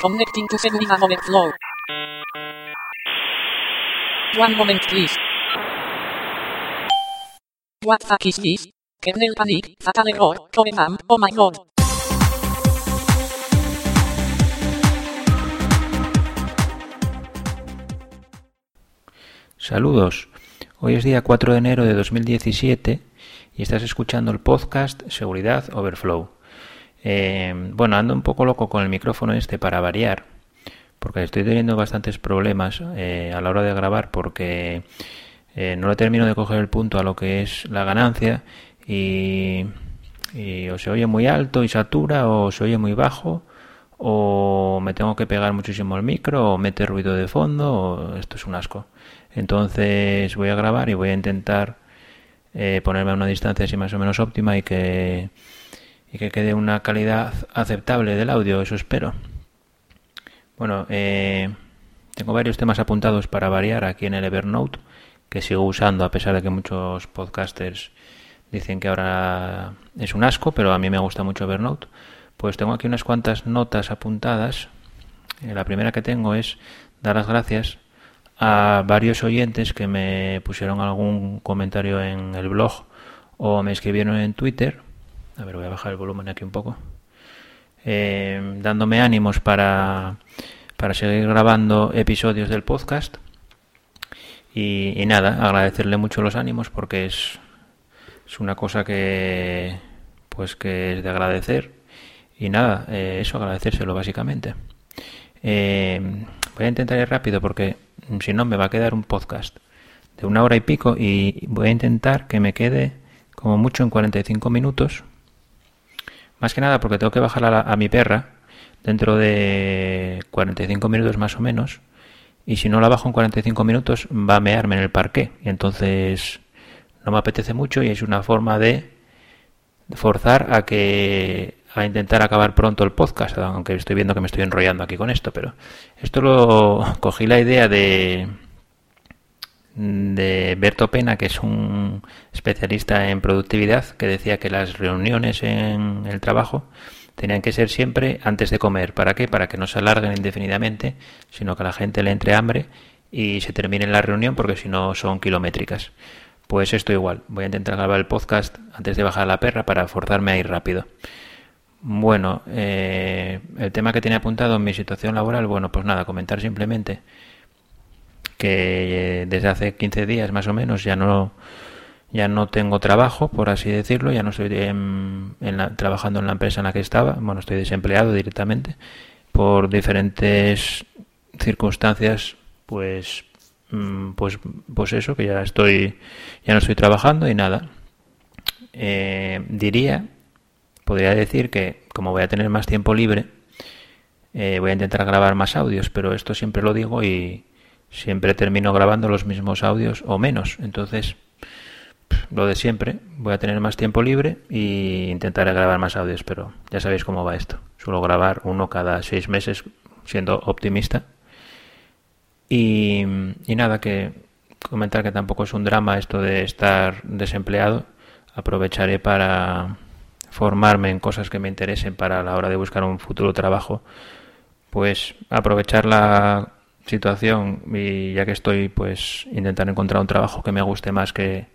Connecting to Seguridad Overflow. One moment please. What fuck is this? Kernel panic, fatal error, core oh my god. Saludos. Hoy es día 4 de enero de 2017 y estás escuchando el podcast Seguridad Overflow. Eh, bueno, ando un poco loco con el micrófono este para variar, porque estoy teniendo bastantes problemas eh, a la hora de grabar porque eh, no le termino de coger el punto a lo que es la ganancia y, y o se oye muy alto y satura o se oye muy bajo o me tengo que pegar muchísimo el micro o mete ruido de fondo o esto es un asco. Entonces voy a grabar y voy a intentar eh, ponerme a una distancia así más o menos óptima y que, y que quede una calidad aceptable del audio, eso espero. Bueno, eh, tengo varios temas apuntados para variar aquí en el Evernote que sigo usando a pesar de que muchos podcasters dicen que ahora es un asco, pero a mí me gusta mucho Evernote. Pues tengo aquí unas cuantas notas apuntadas. Eh, la primera que tengo es dar las gracias a varios oyentes que me pusieron algún comentario en el blog o me escribieron en Twitter. A ver, voy a bajar el volumen aquí un poco. Eh, dándome ánimos para, para seguir grabando episodios del podcast. Y, nada, agradecerle mucho los ánimos porque es, es una cosa que pues que es de agradecer. Y nada, eh, eso agradecérselo básicamente. Eh, voy a intentar ir rápido porque si no me va a quedar un podcast de una hora y pico y voy a intentar que me quede como mucho en 45 minutos. Más que nada porque tengo que bajar a, a mi perra dentro de 45 minutos más o menos. Y si no la bajo en 45 minutos va a mearme en el parque. Y entonces no me apetece mucho y es una forma de forzar a que a intentar acabar pronto el podcast, aunque estoy viendo que me estoy enrollando aquí con esto, pero esto lo cogí la idea de de Berto Pena, que es un especialista en productividad, que decía que las reuniones en el trabajo tenían que ser siempre antes de comer. ¿Para qué? Para que no se alarguen indefinidamente, sino que a la gente le entre hambre y se termine la reunión, porque si no son kilométricas. Pues esto igual. Voy a intentar grabar el podcast antes de bajar la perra para forzarme a ir rápido. Bueno, eh, el tema que tiene apuntado en mi situación laboral, bueno, pues nada, comentar simplemente que desde hace 15 días más o menos ya no ya no tengo trabajo, por así decirlo, ya no estoy en, trabajando en la empresa en la que estaba, bueno, estoy desempleado directamente por diferentes circunstancias, pues mm, pues pues eso, que ya estoy ya no estoy trabajando y nada. Eh, diría podría decir que como voy a tener más tiempo libre, eh, voy a intentar grabar más audios, pero esto siempre lo digo y siempre termino grabando los mismos audios o menos. Entonces, lo de siempre, voy a tener más tiempo libre y intentaré grabar más audios, pero ya sabéis cómo va esto. Suelo grabar uno cada seis meses, siendo optimista. Y, y nada, que comentar que tampoco es un drama esto de estar desempleado. Aprovecharé para formarme en cosas que me interesen para la hora de buscar un futuro trabajo, pues aprovechar la situación y ya que estoy, pues intentar encontrar un trabajo que me guste más que,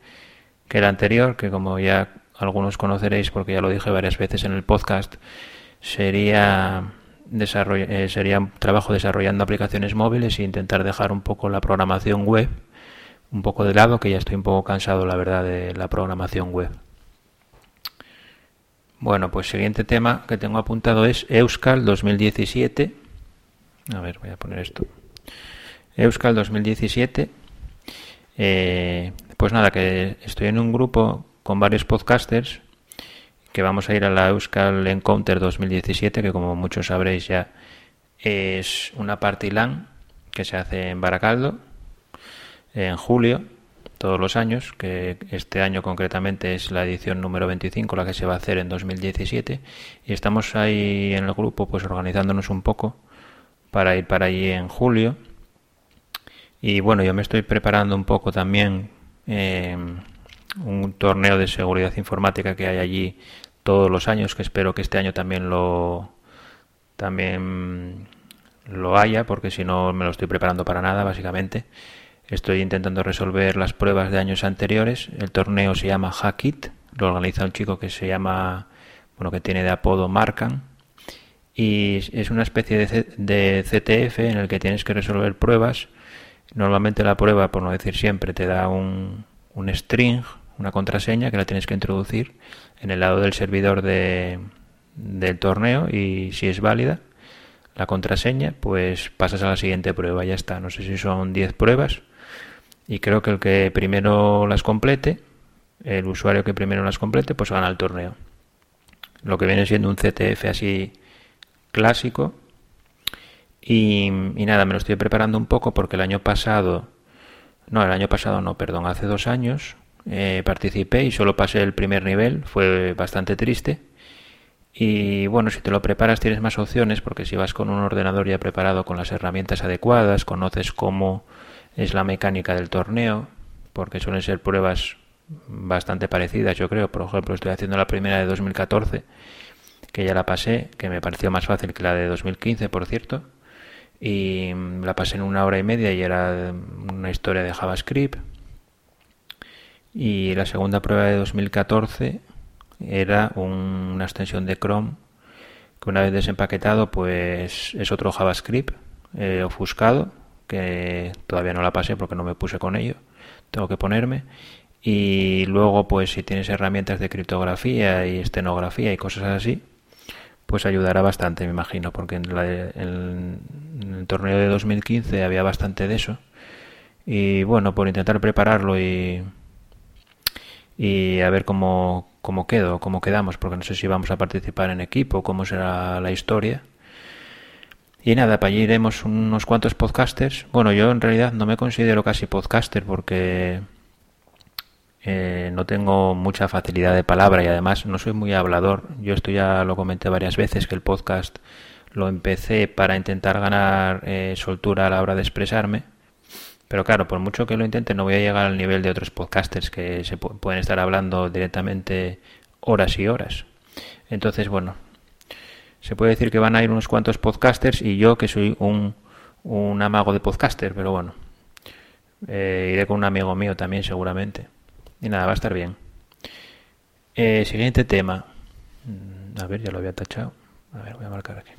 que el anterior, que como ya algunos conoceréis porque ya lo dije varias veces en el podcast, sería eh, sería trabajo desarrollando aplicaciones móviles e intentar dejar un poco la programación web un poco de lado, que ya estoy un poco cansado, la verdad, de la programación web. Bueno, pues siguiente tema que tengo apuntado es Euskal 2017. A ver, voy a poner esto. Euskal 2017. Eh, pues nada, que estoy en un grupo con varios podcasters que vamos a ir a la Euskal Encounter 2017, que como muchos sabréis ya es una party LAN que se hace en Baracaldo en julio todos los años, que este año concretamente es la edición número 25, la que se va a hacer en 2017, y estamos ahí en el grupo pues organizándonos un poco para ir para allí en julio. Y bueno, yo me estoy preparando un poco también eh, un torneo de seguridad informática que hay allí todos los años, que espero que este año también lo también lo haya, porque si no me lo estoy preparando para nada, básicamente. Estoy intentando resolver las pruebas de años anteriores. El torneo se llama Hackit, lo organiza un chico que se llama, bueno, que tiene de apodo Markan. Y es una especie de, de CTF en el que tienes que resolver pruebas. Normalmente la prueba, por no decir siempre, te da un, un string, una contraseña que la tienes que introducir en el lado del servidor de, del torneo y si es válida la contraseña, pues pasas a la siguiente prueba, ya está. No sé si son 10 pruebas y creo que el que primero las complete, el usuario que primero las complete, pues gana el torneo. Lo que viene siendo un CTF así clásico. Y, nada, me lo estoy preparando un poco porque el año pasado, no, el año pasado no, perdón, hace dos años eh, participé y solo pasé el primer nivel, fue bastante triste. Y bueno, si te lo preparas tienes más opciones porque si vas con un ordenador ya preparado con las herramientas adecuadas, conoces cómo es la mecánica del torneo, porque suelen ser pruebas bastante parecidas, yo creo. Por ejemplo, estoy haciendo la primera de 2014, que ya la pasé, que me pareció más fácil que la de 2015, por cierto. Y la pasé en una hora y media y era una historia de JavaScript. Y la segunda prueba de 2014 era una extensión de Chrome que una vez desempaquetado pues es otro JavaScript eh, ofuscado que todavía no la pasé porque no me puse con ello tengo que ponerme. Y luego pues si tienes herramientas de criptografía y estenografía y cosas así pues ayudará bastante me imagino porque en, en el torneo de 2015 había bastante de eso y bueno por intentar prepararlo y y a ver cómo, cómo quedo, cómo quedamos, porque no sé si vamos a participar en equipo, cómo será la historia. Y nada, para allí iremos unos cuantos podcasters. Bueno, yo en realidad no me considero casi podcaster porque eh, no tengo mucha facilidad de palabra y además no soy muy hablador. Yo esto ya lo comenté varias veces, que el podcast lo empecé para intentar ganar eh, soltura a la hora de expresarme pero claro, por mucho que lo intente, no voy a llegar al nivel de otros podcasters que se pueden estar hablando directamente horas y horas. Entonces, bueno, se puede decir que van a ir unos cuantos podcasters y yo que soy un, un amago de podcaster, pero bueno, eh, iré con un amigo mío también seguramente. Y nada, va a estar bien. Eh, siguiente tema. Mm, a ver, ya lo había tachado. A ver, voy a marcar aquí.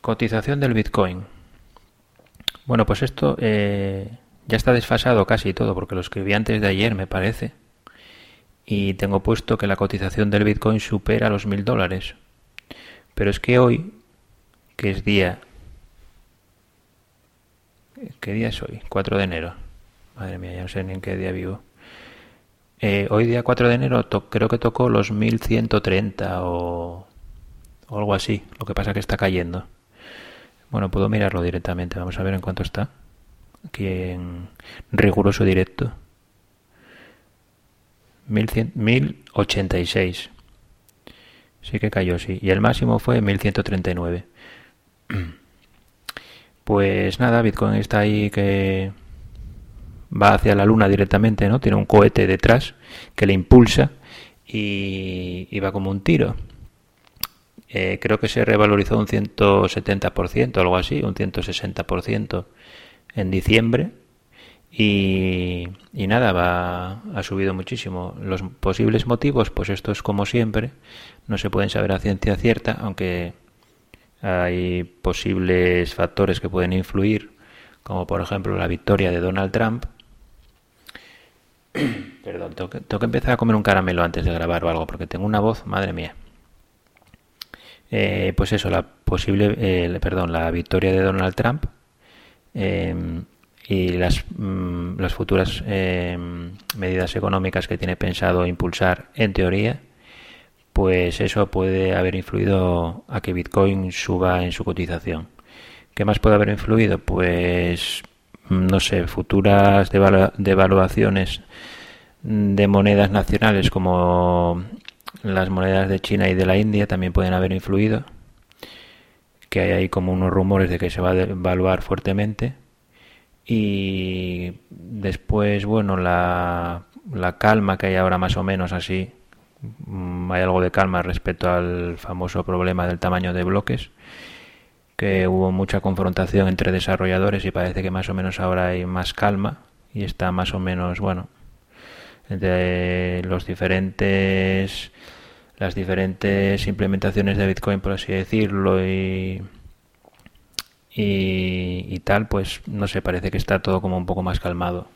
Cotización del Bitcoin. Bueno, pues esto eh, ya está desfasado casi todo, porque lo escribí antes de ayer, me parece. Y tengo puesto que la cotización del Bitcoin supera los mil dólares. Pero es que hoy, que es día... ¿Qué día es hoy? 4 de enero. Madre mía, ya no sé ni en qué día vivo. Eh, hoy día 4 de enero creo que tocó los 1130 o, o algo así. Lo que pasa que está cayendo. Bueno, puedo mirarlo directamente. Vamos a ver en cuánto está. Aquí en riguroso directo. 1086. Sí que cayó, sí. Y el máximo fue 1139. Pues nada, Bitcoin está ahí que va hacia la luna directamente, ¿no? Tiene un cohete detrás que le impulsa y, va como un tiro. Eh, creo que se revalorizó un 170%, algo así, un 160% en diciembre. Y, y, nada, va, ha subido muchísimo. Los posibles motivos, pues esto es como siempre, no se pueden saber a ciencia cierta, aunque hay posibles factores que pueden influir, como por ejemplo la victoria de Donald Trump. Perdón, tengo que, tengo que empezar a comer un caramelo antes de grabar o algo, porque tengo una voz, madre mía. Eh, pues eso, la posible, eh, perdón, la victoria de Donald Trump em, y las, mm, las futuras em, medidas económicas que tiene pensado impulsar en teoría, pues eso puede haber influido a que Bitcoin suba en su cotización. ¿Qué más puede haber influido? Pues no sé, futuras devaluaciones de monedas nacionales como las monedas de China y de la India también pueden haber influido, que hay ahí como unos rumores de que se va a devaluar fuertemente. Y después, bueno, la, la calma que hay ahora más o menos así, mm, hay algo de calma respecto al famoso problema del tamaño de bloques, que hubo mucha confrontación entre desarrolladores y parece que más o menos ahora hay más calma y está más o menos, bueno, entre los diferentes las diferentes implementaciones de Bitcoin, por así decirlo, y, y, tal, pues no sé, parece que está todo como un poco más calmado.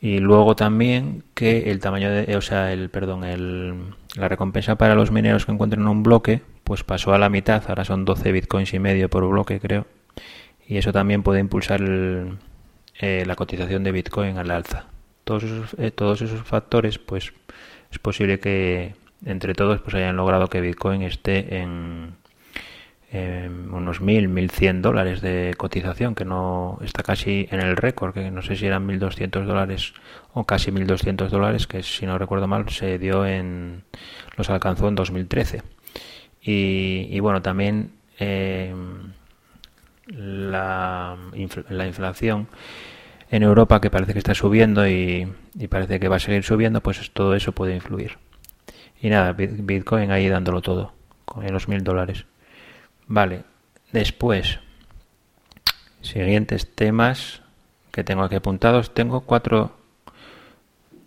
Y luego también que el tamaño de, o sea, el, perdón, el, la recompensa para los mineros que encuentren un bloque, pues pasó a la mitad, ahora son 12 bitcoins y medio por bloque, creo. Y eso también puede impulsar eh, la cotización de Bitcoin al alza. Todos esos, eh, todos esos factores, pues es posible que entre todos pues hayan logrado que Bitcoin esté en, unos 1.000, 1.100 dólares de cotización, que no está casi en el récord, que no sé si eran 1.200 dólares o casi 1.200 dólares, que si no recuerdo mal se dio en, los alcanzó en 2013. Y, bueno, también eh, la, la inflación en Europa que parece que está subiendo y, parece que va a seguir subiendo, pues todo eso puede influir. Y nada, Bitcoin ahí dándolo todo, con los mil dólares. Vale, después, siguientes temas que tengo aquí apuntados. Tengo cuatro,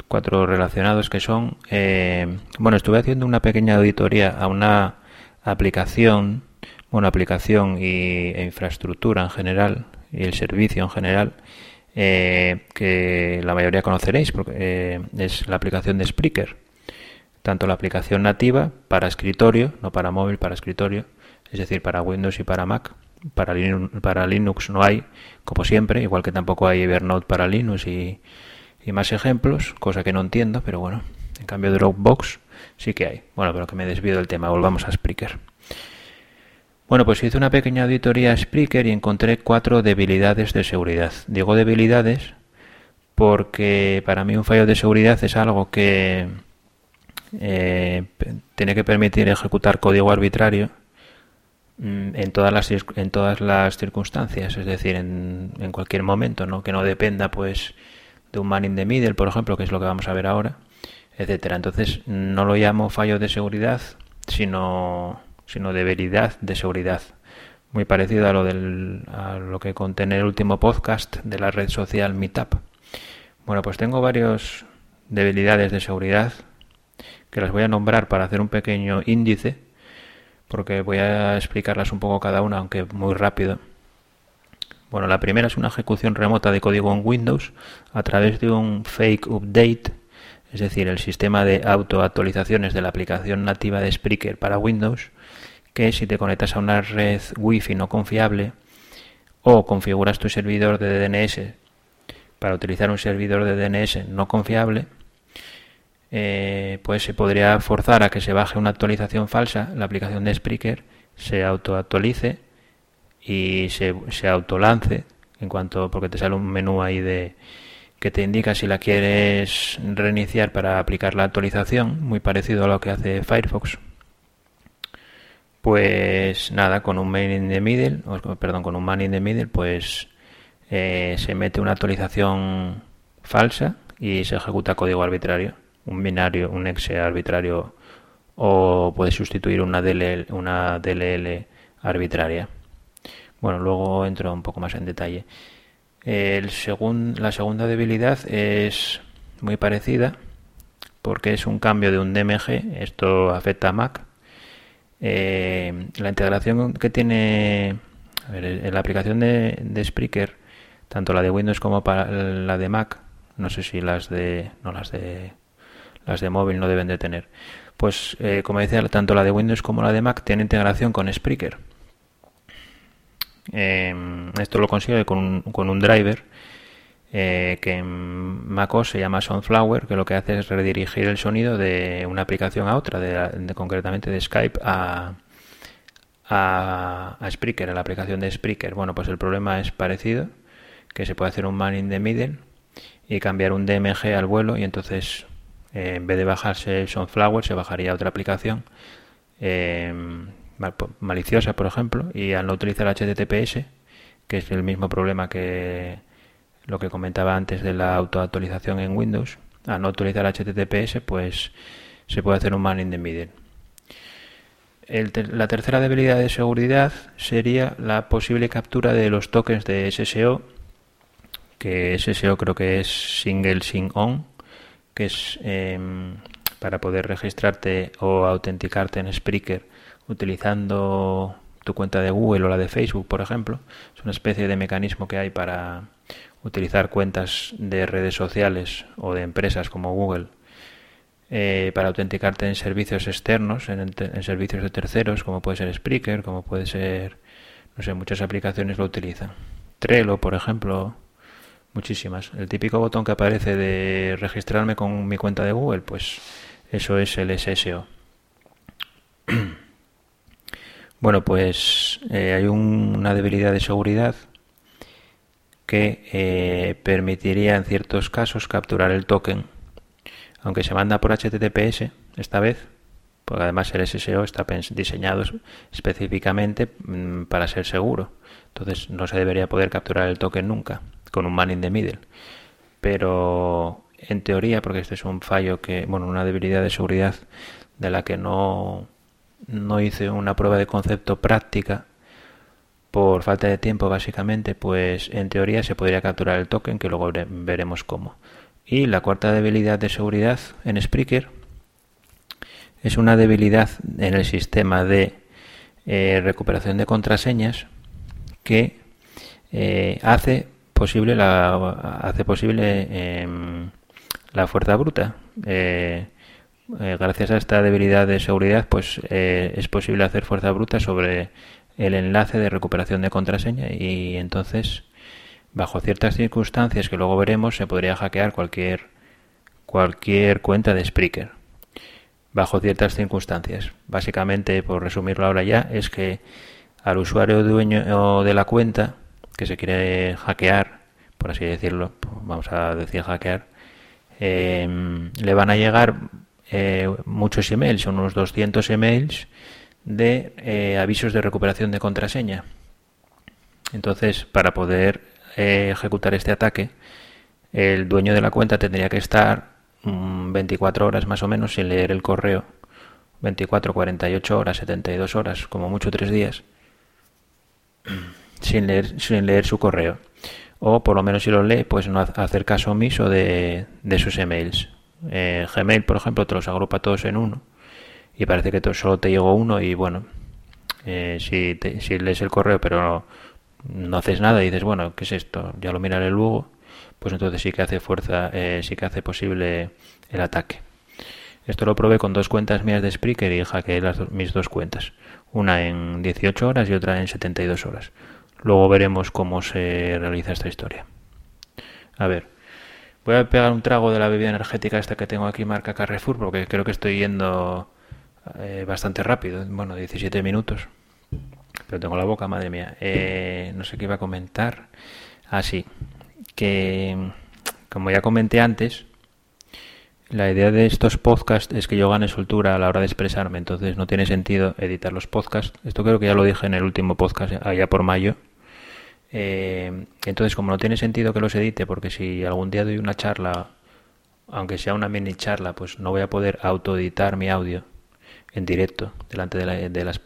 cuatro relacionados que son, eh, bueno, estuve haciendo una pequeña auditoría a una aplicación, bueno, aplicación y, e infraestructura en general, y el servicio en general, eh, que la mayoría conoceréis, porque eh, es la aplicación de Spreaker tanto la aplicación nativa para escritorio, no para móvil, para escritorio, es decir, para Windows y para Mac. Para Linux, no hay, como siempre, igual que tampoco hay Evernote para Linux y, más ejemplos, cosa que no entiendo, pero bueno, en cambio Dropbox sí que hay. Bueno, pero que me desvío del tema, volvamos a Spreaker. Bueno, pues hice una pequeña auditoría a Spreaker y encontré cuatro debilidades de seguridad. Digo debilidades porque para mí un fallo de seguridad es algo que eh, tiene que permitir ejecutar código arbitrario mm, en todas las en todas las circunstancias es decir en, en, cualquier momento no que no dependa pues de un man in the middle por ejemplo que es lo que vamos a ver ahora etcétera entonces no lo llamo fallo de seguridad sino sino debilidad de seguridad muy parecido a lo del a lo que conté en el último podcast de la red social Meetup bueno pues tengo varios debilidades de seguridad que las voy a nombrar para hacer un pequeño índice, porque voy a explicarlas un poco cada una, aunque muy rápido. Bueno, la primera es una ejecución remota de código en Windows a través de un fake update, es decir, el sistema de autoactualizaciones de la aplicación nativa de Spreaker para Windows, que si te conectas a una red Wi-Fi no confiable o configuras tu servidor de DNS para utilizar un servidor de DNS no confiable, eh, pues se podría forzar a que se baje una actualización falsa, la aplicación de Spreaker se autoactualice y se, se autolance en cuanto porque te sale un menú ahí de que te indica si la quieres reiniciar para aplicar la actualización, muy parecido a lo que hace Firefox. Pues nada, con un main in the middle, perdón, con un man in the middle, pues eh, se mete una actualización falsa y se ejecuta código arbitrario un binario, un exe arbitrario o puede sustituir una DLL, una DLL arbitraria. Bueno, luego entro un poco más en detalle. La segunda debilidad es muy parecida porque es un cambio de un DMG, esto afecta a Mac. Eh, la integración que tiene en la aplicación de, de Spreaker, tanto la de Windows como para la de Mac, no sé si las de no las de las de móvil no deben de tener. Pues eh, como decía, tanto la de Windows como la de Mac tiene integración con Spreaker. Em, esto lo consigue con un, con un driver eh, que en MacOS se llama Sunflower, que lo que hace es redirigir el sonido de una aplicación a otra, de, concretamente de Skype a, a, a, Spreaker, a la aplicación de Spreaker. Bueno, pues el problema es parecido, que se puede hacer un man in the middle y cambiar un DMG al vuelo y entonces eh, en vez de bajarse Sunflower, se bajaría otra aplicación eh, maliciosa, por ejemplo, y al no utilizar HTTPS, que es el mismo problema que lo que comentaba antes de la autoactualización en Windows, al no utilizar HTTPS, pues se puede hacer un man in the middle. la tercera debilidad de seguridad sería la posible captura de los tokens de SSO, que SSO creo que es Single Sign On, que es em, para poder registrarte o autenticarte en Spreaker utilizando tu cuenta de Google o la de Facebook, por ejemplo. Es una especie de mecanismo que hay para utilizar cuentas de redes sociales o de empresas como Google eh, para autenticarte en servicios externos, en, servicios de terceros, como puede ser Spreaker, como puede ser, no sé, muchas aplicaciones lo utilizan. Trello, por ejemplo, muchísimas. El típico botón que aparece de registrarme con mi cuenta de Google, pues eso es el SSO. Bueno, pues eh, hay una debilidad de seguridad que eh, permitiría en ciertos casos capturar el token, aunque se manda por HTTPS esta vez, porque además el SSO está diseñado específicamente mm, para ser seguro. Entonces no se debería poder capturar el token nunca con un man in the middle. Pero en teoría, porque este es un fallo que, bueno, una debilidad de seguridad de la que no no hice una prueba de concepto práctica por falta de tiempo básicamente, pues en teoría se podría capturar el token, que luego veremos cómo. Y la cuarta debilidad de seguridad en Spreaker es una debilidad en el sistema de eh, recuperación de contraseñas que eh, hace posible la hace posible em, la fuerza bruta. Eh, gracias a esta debilidad de seguridad, pues es posible hacer fuerza bruta sobre el enlace de recuperación de contraseña y entonces, bajo ciertas circunstancias que luego veremos, se podría hackear cualquier cualquier cuenta de Spreaker. Bajo ciertas circunstancias. Básicamente, por resumirlo ahora ya, es que al usuario dueño de la cuenta que se quiere hackear, por así decirlo, vamos a decir hackear, eh, le van a llegar eh, muchos emails, son unos 200 emails de eh, avisos de recuperación de contraseña. Entonces, para poder eh, ejecutar este ataque, el dueño de la cuenta tendría que estar 24 mm, horas más o menos sin leer el correo. 24, 48 horas, 72 horas, como mucho tres días, sin leer, sin leer su correo. O por lo menos si lo lee, pues no hacer caso omiso de, de sus emails. Eh, Gmail, por ejemplo, te los agrupa todos en uno y parece que solo te llegó uno y bueno, eh, si, si lees el correo pero no, haces nada y dices, bueno, ¿qué es esto? Ya lo miraré luego, pues entonces sí que hace fuerza, eh, sí que hace posible el ataque. Esto lo probé con dos cuentas mías de Spreaker y hackeé las mis dos cuentas. Una en 18 horas y otra en 72 horas. Luego veremos cómo se realiza esta historia. A ver, Voy a pegar un trago de la bebida energética esta que tengo aquí marca Carrefour porque creo que estoy yendo eh, bastante rápido. Bueno, 17 minutos. Pero tengo la boca, madre mía. Eh, no sé qué iba a comentar. Ah, sí. Que, como ya comenté antes, la idea de estos podcasts es que yo gane soltura a la hora de expresarme. Entonces no tiene sentido editar los podcasts. Esto creo que ya lo dije en el último podcast, allá por mayo eh, entonces, como no tiene sentido que los edite, porque si algún día doy una charla, aunque sea una mini charla, pues no voy a poder autoeditar mi audio en directo delante de la,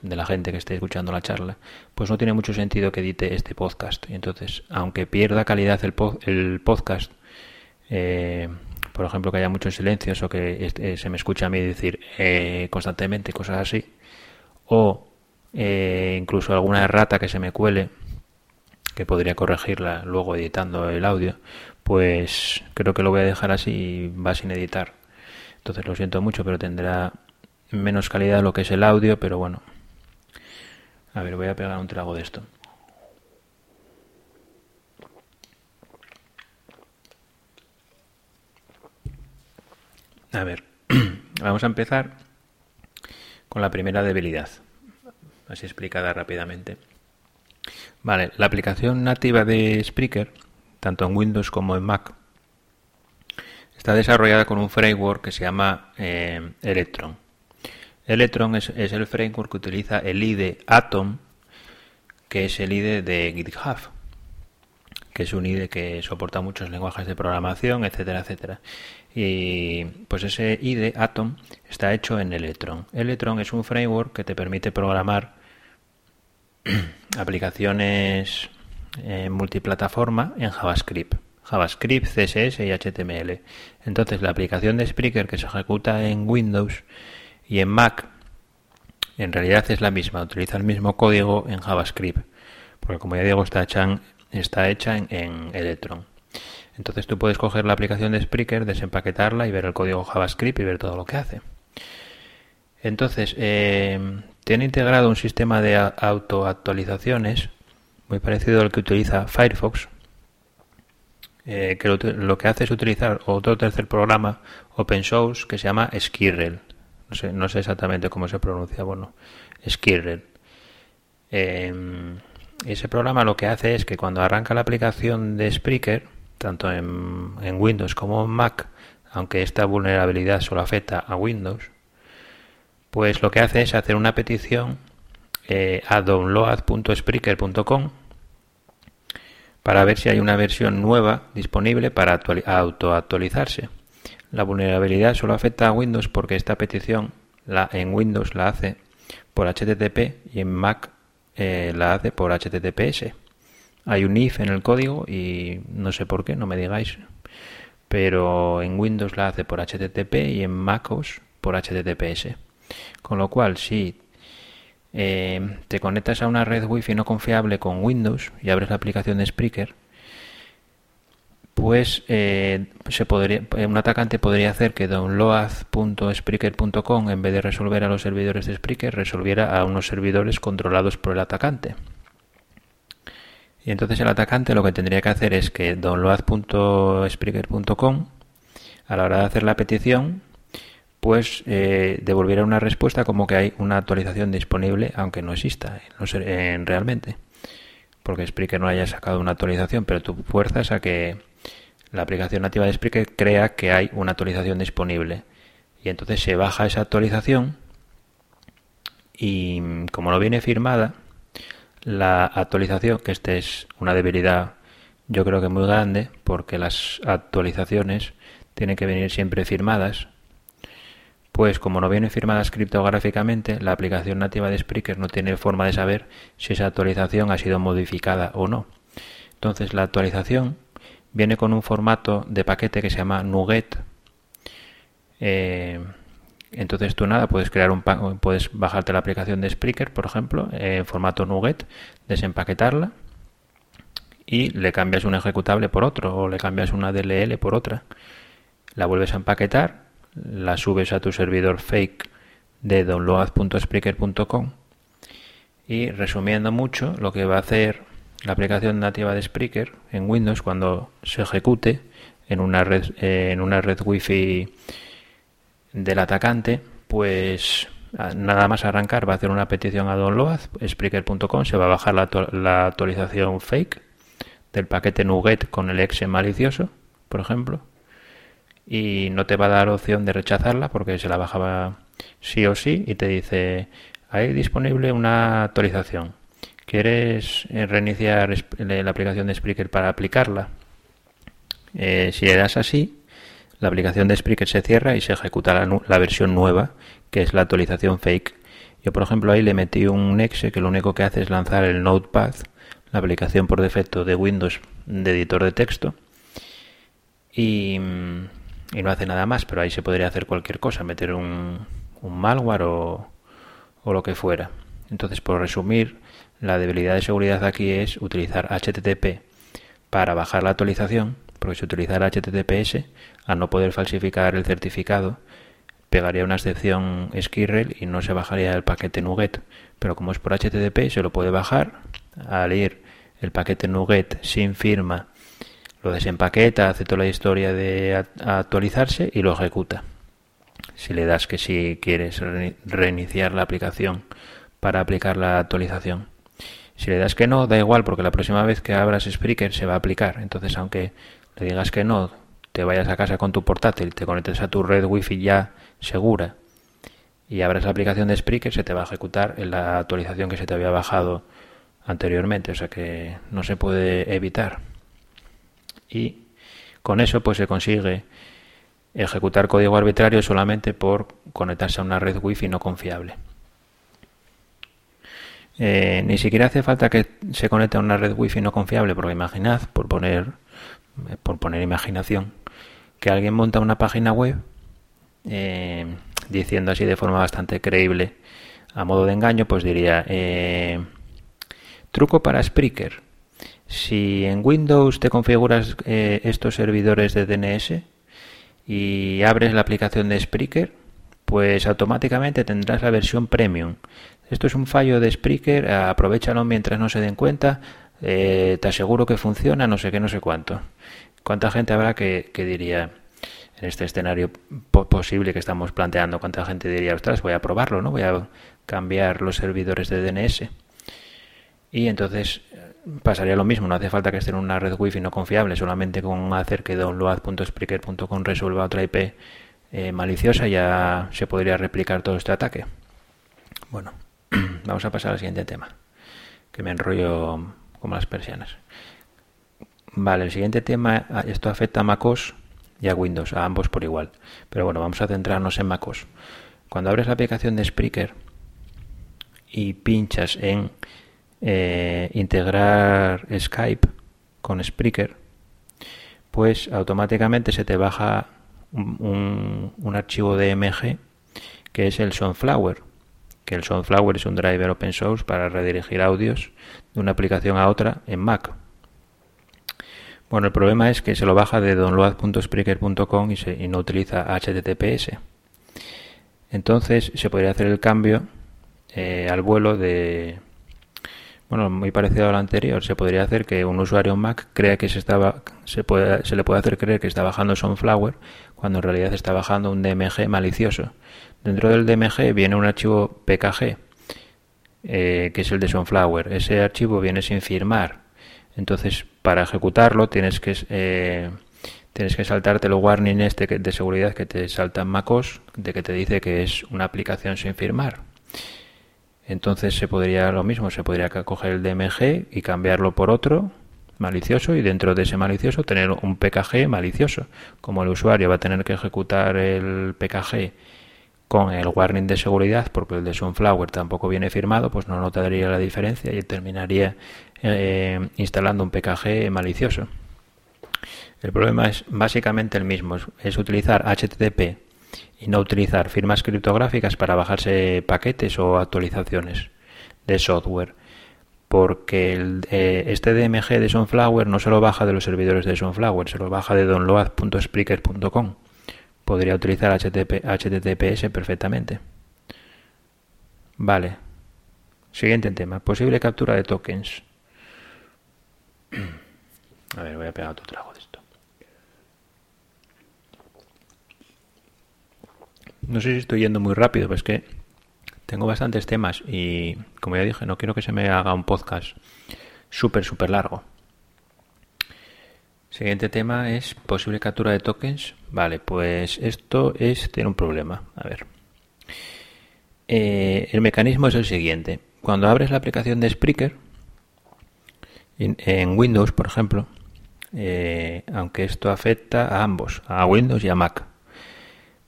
de, la gente que esté escuchando la charla, pues no tiene mucho sentido que edite este podcast. Y entonces, aunque pierda calidad el, el podcast, eh, por ejemplo, que haya muchos silencios o que eh, se me escuche a mí decir constantemente cosas así, o incluso alguna errata que se me cuele, que podría corregirla luego editando el audio, pues creo que lo voy a dejar así y va sin editar. Entonces lo siento mucho, pero tendrá menos calidad lo que es el audio, pero bueno. A ver, voy a pegar un trago de esto. A ver, vamos a empezar con la primera debilidad, así explicada rápidamente. Vale, la aplicación nativa de Spreaker, tanto en Windows como en Mac, está desarrollada con un framework que se llama eh, Electron. Electron es, el framework que utiliza el IDE Atom, que es el IDE de GitHub. que es un IDE que soporta muchos lenguajes de programación, etcétera, etcétera. Y pues ese IDE, Atom, está hecho en Electron. Electron es un framework que te permite programar aplicaciones eh, multiplataforma en JavaScript. JavaScript, CSS y HTML. Entonces la aplicación de Spreaker que se ejecuta en Windows y en Mac en realidad es la misma, utiliza el mismo código en JavaScript, porque como ya digo está hecha en, está hecha en, Electron. Entonces tú puedes coger la aplicación de Spreaker, desempaquetarla y ver el código JavaScript y ver todo lo que hace. Entonces, eh, tiene integrado un sistema de autoactualizaciones muy parecido al que utiliza Firefox, eh, que lo, que hace es utilizar otro tercer programa open source que se llama Skirrel. No sé, exactamente cómo se pronuncia, bueno, Skirrel. Em, ese programa lo que hace es que cuando arranca la aplicación de Spreaker, tanto en, en Windows como en Mac, aunque esta vulnerabilidad solo afecta a Windows, pues lo que hace es hacer una petición eh, a download.spreaker.com para ver si hay una versión nueva disponible para autoactualizarse. La vulnerabilidad solo afecta a Windows porque esta petición la, en Windows la hace por HTTP y en Mac eh, la hace por HTTPS. Hay un if en el código y no sé por qué, no me digáis. Pero en Windows la hace por HTTP y en MacOS por HTTPS. Con lo cual, si eh, te conectas a una red wifi no confiable con Windows y abres la aplicación de Spreaker, pues eh, se podría, eh, un atacante podría hacer que download.spreaker.com en vez de resolver a los servidores de Spreaker resolviera a unos servidores controlados por el atacante. Y entonces el atacante lo que tendría que hacer es que download.spreaker.com a la hora de hacer la petición pues eh, devolviera una respuesta como que hay una actualización disponible, aunque no exista no en, realmente. Porque Spreaker no haya sacado una actualización, pero tú fuerzas a que la aplicación nativa de Spreaker crea que hay una actualización disponible. Y entonces se baja esa actualización y como no viene firmada, la actualización, que esta es una debilidad yo creo que muy grande, porque las actualizaciones tienen que venir siempre firmadas pues como no viene firmada criptográficamente, la aplicación nativa de Spreaker no tiene forma de saber si esa actualización ha sido modificada o no. Entonces la actualización viene con un formato de paquete que se llama NuGet. Eh, entonces tú nada, puedes crear un puedes bajarte la aplicación de Spreaker, por ejemplo, en formato NuGet, desempaquetarla y le cambias un ejecutable por otro o le cambias una DLL por otra. La vuelves a empaquetar la subes a tu servidor fake de download.spreaker.com y resumiendo mucho lo que va a hacer la aplicación nativa de Spreaker en Windows cuando se ejecute en una red en una red wifi del atacante pues nada más arrancar va a hacer una petición a download spreaker.com se va a bajar la, la actualización fake del paquete NuGet con el exe malicioso por ejemplo y no te va a dar opción de rechazarla porque se la bajaba sí o sí y te dice hay disponible una actualización. ¿Quieres eh, reiniciar la aplicación de Spreaker para aplicarla? Eh, si le das así, la aplicación de Spreaker se cierra y se ejecuta la, versión nueva, que es la actualización fake. Yo, por ejemplo, ahí le metí un exe que lo único que hace es lanzar el Notepad, la aplicación por defecto de Windows de editor de texto. Y, no hace nada más, pero ahí se podría hacer cualquier cosa, meter un, malware o, lo que fuera. Entonces, por resumir, la debilidad de seguridad aquí es utilizar HTTP para bajar la actualización, porque si utilizara HTTPS, al no poder falsificar el certificado, pegaría una excepción Skirrel y no se bajaría el paquete NuGet. Pero como es por HTTP, se lo puede bajar al ir el paquete NuGet sin firma lo desempaqueta, hace toda la historia de actualizarse y lo ejecuta. Si le das que si quieres reiniciar la aplicación para aplicar la actualización. Si le das que no, da igual porque la próxima vez que abras Spreaker se va a aplicar. Entonces, aunque le digas que no, te vayas a casa con tu portátil, te conectes a tu red wifi ya segura y abras la aplicación de Spreaker, se te va a ejecutar en la actualización que se te había bajado anteriormente. O sea que no se puede evitar. y con eso pues se consigue ejecutar código arbitrario solamente por conectarse a una red wifi no confiable. Eh, ni siquiera hace falta que se conecte a una red wifi no confiable, porque imaginad, por poner, por poner imaginación, que alguien monta una página web eh, diciendo así de forma bastante creíble, a modo de engaño, pues diría, eh, truco para Spreaker. Si en Windows te configuras estos servidores de DNS y abres la aplicación de Spreaker, pues automáticamente tendrás la versión premium esto es un fallo de Spreaker, aprovechalo mientras no se den cuenta, eh, te aseguro que funciona, no sé qué, no sé cuánto. ¿Cuánta gente habrá que, diría, en este escenario posible que estamos planteando, cuánta gente diría, ostras, voy a probarlo, ¿no? Voy a cambiar los servidores de DNS. Y entonces eh, pasaría lo mismo, no hace falta que esté en una red wifi no confiable, solamente con hacer que download.spreaker.com resuelva otra IP eh, maliciosa ya se podría replicar todo este ataque. Bueno, Vamos a pasar al siguiente tema, que me enrollo como las persianas. Vale, el siguiente tema, ah, esto afecta a MacOS y a Windows, a ambos por igual. Pero bueno, vamos a centrarnos en MacOS. Cuando abres la aplicación de Spreaker y pinchas en eh, integrar Skype con Spreaker, pues automáticamente se te baja un, un archivo DMG que es el Sunflower que el Sunflower es un driver open source para redirigir audios de una aplicación a otra en Mac. Bueno, el problema es que se lo baja de download.spreaker.com y, y no utiliza HTTPS. Entonces se podría hacer el cambio eh, al vuelo de, bueno, muy parecido al anterior. Se podría hacer que un usuario Mac crea que se estaba, se, puede, se le puede hacer creer que está bajando Sunflower cuando en realidad está bajando un DMG malicioso. Dentro del DMG viene un archivo PKG, eh, que es el de Sunflower. Ese archivo viene sin firmar. Entonces, para ejecutarlo tienes que eh, tienes que saltarte el warning este de seguridad que te salta MacOS, de que te dice que es una aplicación sin firmar. Entonces se podría lo mismo, se podría coger el DMG y cambiarlo por otro malicioso y dentro de ese malicioso tener un PKG malicioso. Como el usuario va a tener que ejecutar el PKG con el warning de seguridad, porque el de Sunflower tampoco viene firmado, pues no notaría la diferencia y terminaría eh, instalando un PKG malicioso. El problema es básicamente el mismo, es utilizar HTTP y no utilizar firmas criptográficas para bajarse paquetes o actualizaciones de software. Porque el, eh, este DMG de Sunflower no se lo baja de los servidores de Sunflower, se lo baja de download.spreaker.com podría utilizar HTTPS perfectamente. Vale. Siguiente tema. Posible captura de tokens. A ver, voy a pegar otro trago de esto. No sé si estoy yendo muy rápido, pero es que tengo bastantes temas y, como ya dije, no quiero que se me haga un podcast súper, súper largo. Siguiente tema es posible captura de tokens. Vale, pues esto es tiene un problema. A ver. Eh, el mecanismo es el siguiente. Cuando abres la aplicación de Spreaker, en, Windows, por ejemplo, eh, aunque esto afecta a ambos, a Windows y a Mac,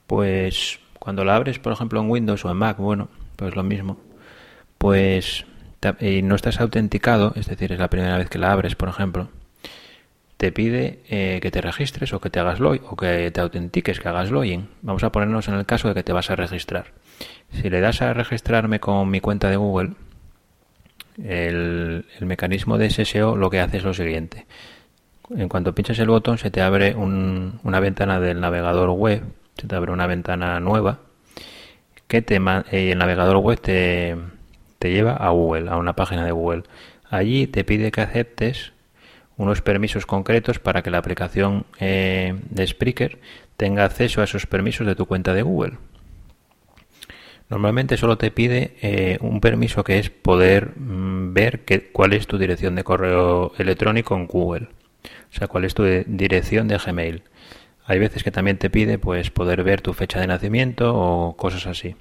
pues cuando la abres, por ejemplo, en Windows o en Mac, bueno, pues lo mismo, pues no estás autenticado, es decir, es la primera vez que la abres, por ejemplo, te pide eh, que te registres o que te hagas login o que te autentiques, que hagas login. Vamos a ponernos en el caso de que te vas a registrar. Si le das a registrarme con mi cuenta de Google, el, mecanismo de SSO lo que hace es lo siguiente. En cuanto pinches el botón se te abre una ventana del navegador web, se te abre una ventana nueva que te, eh, el navegador web te, te lleva a Google, a una página de Google. Allí te pide que aceptes unos permisos concretos para que la aplicación eh, de Spreaker tenga acceso a esos permisos de tu cuenta de Google. Normalmente solo te pide eh, un permiso que es poder mm, ver cuál es tu dirección de correo electrónico en Google, o sea, cuál es tu dirección de Gmail. Hay veces que también te pide pues poder ver tu fecha de nacimiento o cosas así.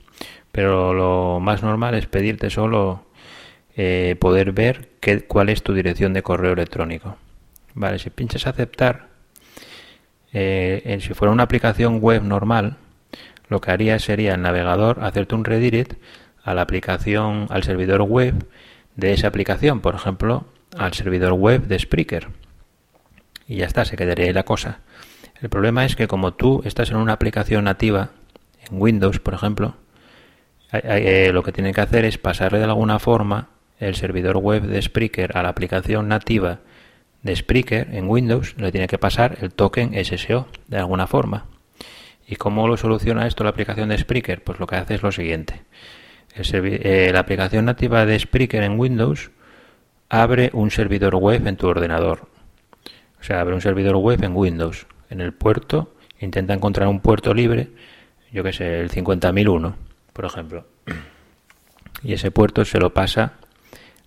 Pero lo más normal es pedirte solo eh, poder ver qué, cuál es tu dirección de correo electrónico. Vale, si pinchas aceptar, Eh, si fuera una aplicación web normal, lo que haría sería el navegador hacerte un redirect a la aplicación, al servidor web de esa aplicación, por ejemplo, al servidor web de Spreaker. Y ya está, se quedaría ahí la cosa. El problema es que como tú estás en una aplicación nativa, en Windows, por ejemplo, eh, lo que tiene que hacer es pasarle de alguna forma el servidor web de Spreaker a la aplicación nativa de Spreaker en Windows, le tiene que pasar el token SSO de alguna forma. ¿Y cómo lo soluciona esto la aplicación de Spreaker? Pues lo que hace es lo siguiente. Eh, la aplicación nativa de Spreaker en Windows abre un servidor web en tu ordenador. O sea, abre un servidor web en Windows. En el puerto, intenta encontrar un puerto libre, yo que sé, el 50001, por ejemplo. Y ese puerto se lo pasa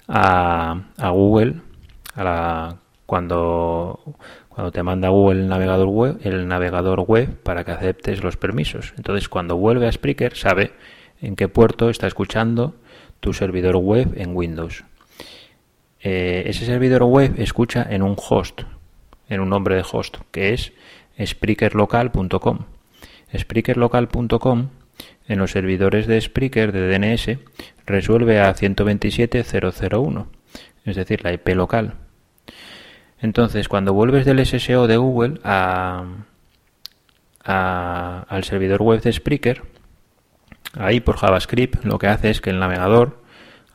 a, a Google, a la cuando, cuando te manda Google el navegador web, el navegador web para que aceptes los permisos. Entonces, cuando vuelve a Spreaker, sabe en qué puerto está escuchando tu servidor web en Windows. Eh, ese servidor web escucha en un host, en un nombre de host, que es spreakerlocal.com. Spreakerlocal.com en los servidores de Spreaker de DNS resuelve a 127.001, es decir, la IP local. Entonces, cuando vuelves del SSO de Google al servidor web de Spreaker, ahí por JavaScript lo que hace es que el navegador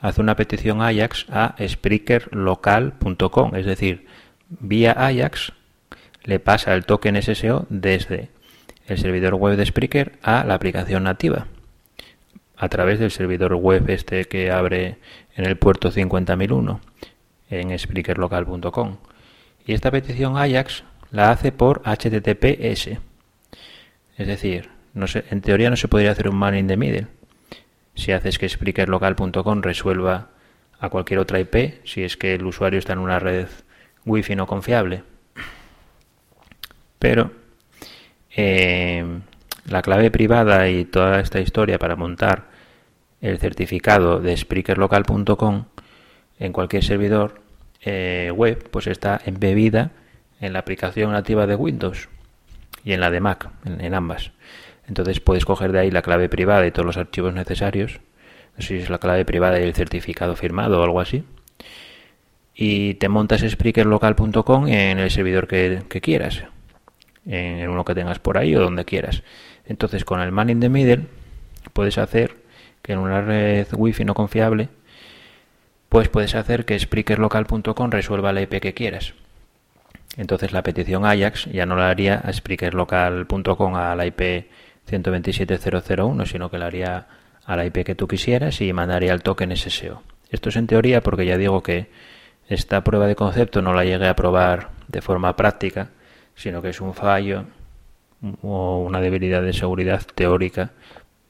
hace una petición Ajax a spreakerlocal.com, es decir, vía Ajax le pasa el token SSO desde el servidor web de Spreaker a la aplicación nativa a través del servidor web este que abre en el puerto 50001 en spreakerlocal.com. Y esta petición Ajax la hace por HTTPS. Es decir, en teoría no se podría hacer un man in the middle. Si haces que spreakerlocal.com resuelva a cualquier otra IP, si es que el usuario está en una red wifi no confiable. Pero eh, la clave privada y toda esta historia para montar el certificado de spreakerlocal.com en cualquier servidor eh, web pues está embebida en la aplicación nativa de Windows y en la de Mac, en, ambas. Entonces puedes coger de ahí la clave privada y todos los archivos necesarios. No si es la clave privada y el certificado firmado o algo así. Y te montas spreakerlocal.com en el servidor que, quieras. En uno que tengas por ahí o donde quieras. Entonces con el man in the middle puedes hacer que en una red wifi no confiable pues puedes hacer que spreakerlocal.com resuelva la IP que quieras. Entonces la petición Ajax ya no la haría a spreakerlocal.com a la IP 127.001, sino que la haría a la IP que tú quisieras y mandaría el token SSO. Esto es en teoría porque ya digo que esta prueba de concepto no la llegué a probar de forma práctica, sino que es un fallo o una debilidad de seguridad teórica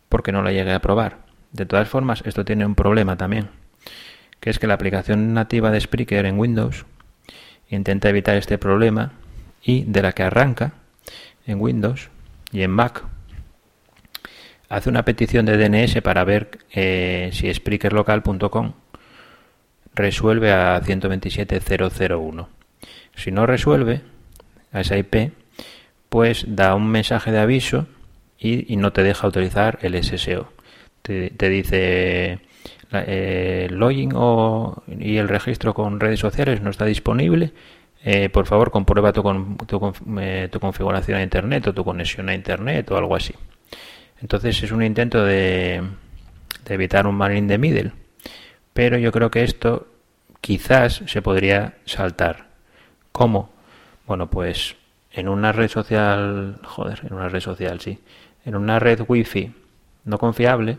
porque no la llegué a probar. De todas formas, esto tiene un problema también que es que la aplicación nativa de Spreaker en Windows intenta evitar este problema y de la que arranca en Windows y en Mac hace una petición de DNS para ver eh, si spreakerlocal.com resuelve a 127.001. Si no resuelve a esa IP, pues da un mensaje de aviso y, no te deja utilizar el SSO. Te, te dice eh, el login o, y el registro con redes sociales no está disponible, eh, por favor comprueba tu, tu, eh, tu, configuración a Internet o tu conexión a Internet o algo así. Entonces es un intento de, de evitar un man in the middle. Pero yo creo que esto quizás se podría saltar. ¿Cómo? Bueno, pues en una red social, joder, en una red social, sí, en una red wifi no confiable,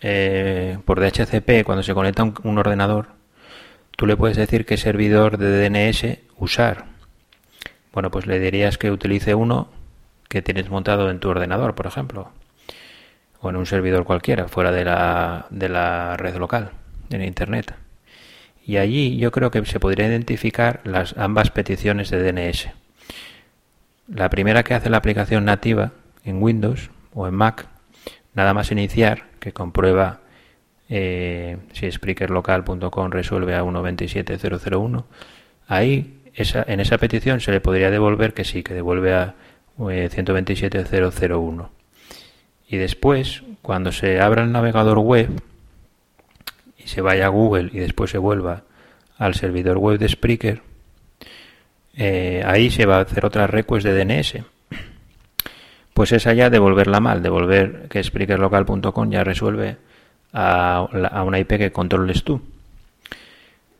eh, por DHCP, cuando se conecta un, un, ordenador, tú le puedes decir qué servidor de DNS usar. Bueno, pues le dirías que utilice uno que tienes montado en tu ordenador, por ejemplo, o en un servidor cualquiera, fuera de la, de la red local, en Internet. Y allí yo creo que se podría identificar las ambas peticiones de DNS. La primera que hace la aplicación nativa en Windows o en Mac, nada más iniciar, que comprueba eh, si spreakerlocal.com resuelve a 1.27.001, ahí en esa petición se le podría devolver que sí, que devuelve a 127.001. Eh, y después, cuando se abra el navegador web y se vaya a Google y después se vuelva al servidor web de Spreaker, eh, ahí se va a hacer otra request de DNS. Pues esa ya devolverla mal, devolver que spreakerlocal.com ya resuelve a, a, una IP que controles tú.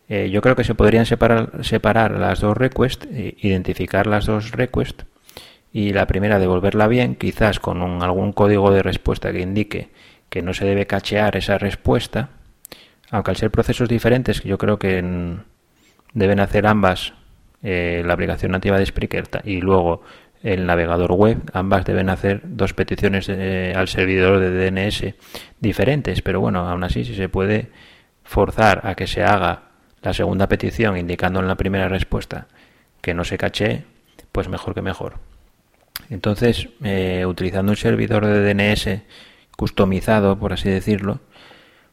Eh, yo creo que se podrían separar, separar las dos requests, eh, identificar las dos requests y la primera devolverla bien, quizás con algún código de respuesta que indique que no se debe cachear esa respuesta, aunque al ser procesos diferentes, yo creo que deben hacer ambas eh, la aplicación nativa de Spreaker y luego el navegador web, ambas deben hacer dos peticiones al servidor de DNS diferentes, pero bueno, aún así si se puede forzar a que se haga la segunda petición indicando en la primera respuesta que no se caché, pues mejor que mejor. Entonces, eh, utilizando un servidor de DNS customizado, por así decirlo,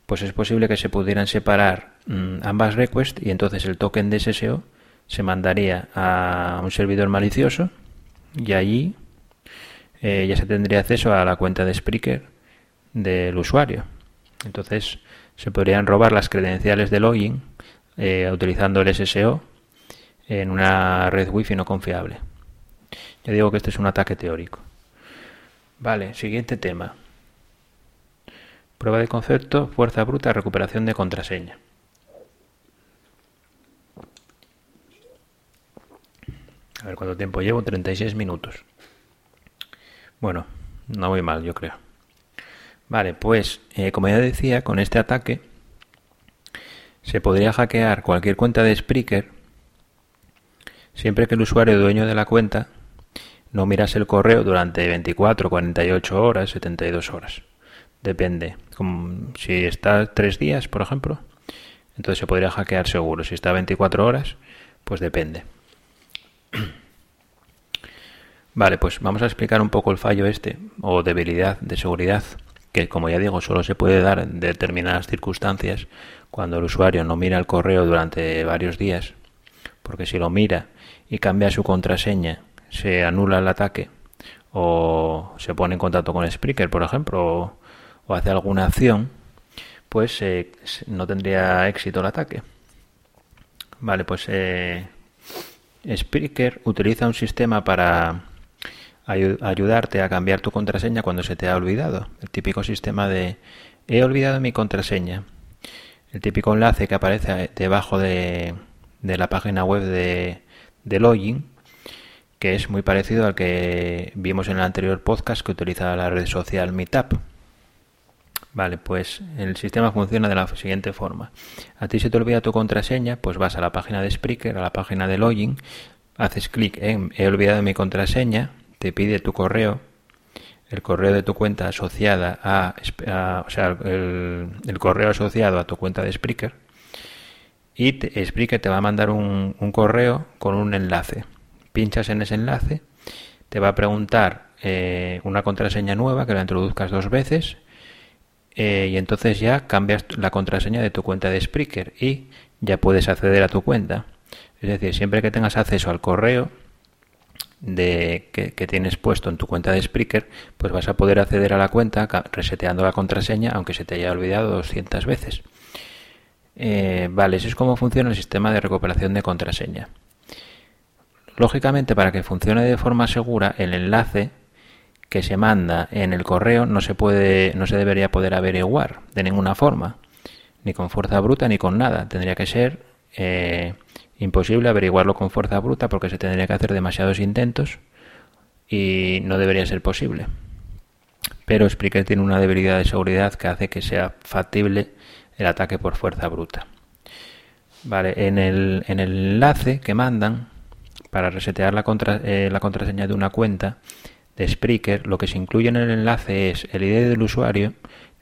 pues es posible que se pudieran separar mm, ambas requests y entonces el token de SSO se mandaría a un servidor malicioso y allí eh, ya se tendría acceso a la cuenta de Spreaker del usuario. Entonces se podrían robar las credenciales de login eh, utilizando el SSO en una red wifi no confiable. Ya digo que este es un ataque teórico. Vale, siguiente tema. Prueba de concepto, fuerza bruta, recuperación de contraseña. A ver cuánto tiempo llevo, 36 minutos. Bueno, no voy mal, yo creo. Vale, pues eh, como ya decía, con este ataque se podría hackear cualquier cuenta de Spreaker siempre que el usuario dueño de la cuenta no mirase el correo durante 24, 48 horas, 72 horas. Depende. Si está tres días, por ejemplo, entonces se podría hackear seguro. Si está 24 horas, pues depende. Vale, pues vamos a explicar un poco el fallo este o debilidad de seguridad que como ya digo solo se puede dar en determinadas circunstancias cuando el usuario no mira el correo durante varios días porque si lo mira y cambia su contraseña se anula el ataque o se pone en contacto con Spreaker por ejemplo o, hace alguna acción pues eh, no tendría éxito el ataque. Vale pues eh, Spreaker utiliza un sistema para ayudarte a cambiar tu contraseña cuando se te ha olvidado. El típico sistema de he olvidado mi contraseña. El típico enlace que aparece debajo de, de la página web de, de login, que es muy parecido al que vimos en el anterior podcast que utiliza la red social Meetup. Vale, pues el sistema funciona de la siguiente forma. A ti se te olvida tu contraseña, pues vas a la página de Spreaker, a la página de login, haces clic en he olvidado mi contraseña, te pide tu correo, el correo de tu cuenta asociada a, o sea, el, correo asociado a tu cuenta de Spreaker, y te, Spreaker te va a mandar un, correo con un enlace. Pinchas en ese enlace, te va a preguntar eh, una contraseña nueva que la introduzcas dos veces eh, y entonces ya cambias la contraseña de tu cuenta de Spreaker y ya puedes acceder a tu cuenta. Es decir, siempre que tengas acceso al correo de que, tienes puesto en tu cuenta de Spreaker, pues vas a poder acceder a la cuenta reseteando la contraseña aunque se te haya olvidado 200 veces. Eh, vale, eso es cómo funciona el sistema de recuperación de contraseña. Lógicamente, para que funcione de forma segura, el enlace que se manda en el correo no se puede, no se debería poder averiguar de ninguna forma, ni con fuerza bruta ni con nada. Tendría que ser eh, Imposible averiguarlo con fuerza bruta porque se tendría que hacer demasiados intentos y no debería ser posible. Pero Spreaker tiene una debilidad de seguridad que hace que sea factible el ataque por fuerza bruta. Vale, en el, en el enlace que mandan para resetear la, eh, la contraseña de una cuenta de Spreaker, lo que se incluye en el enlace es el ID del usuario,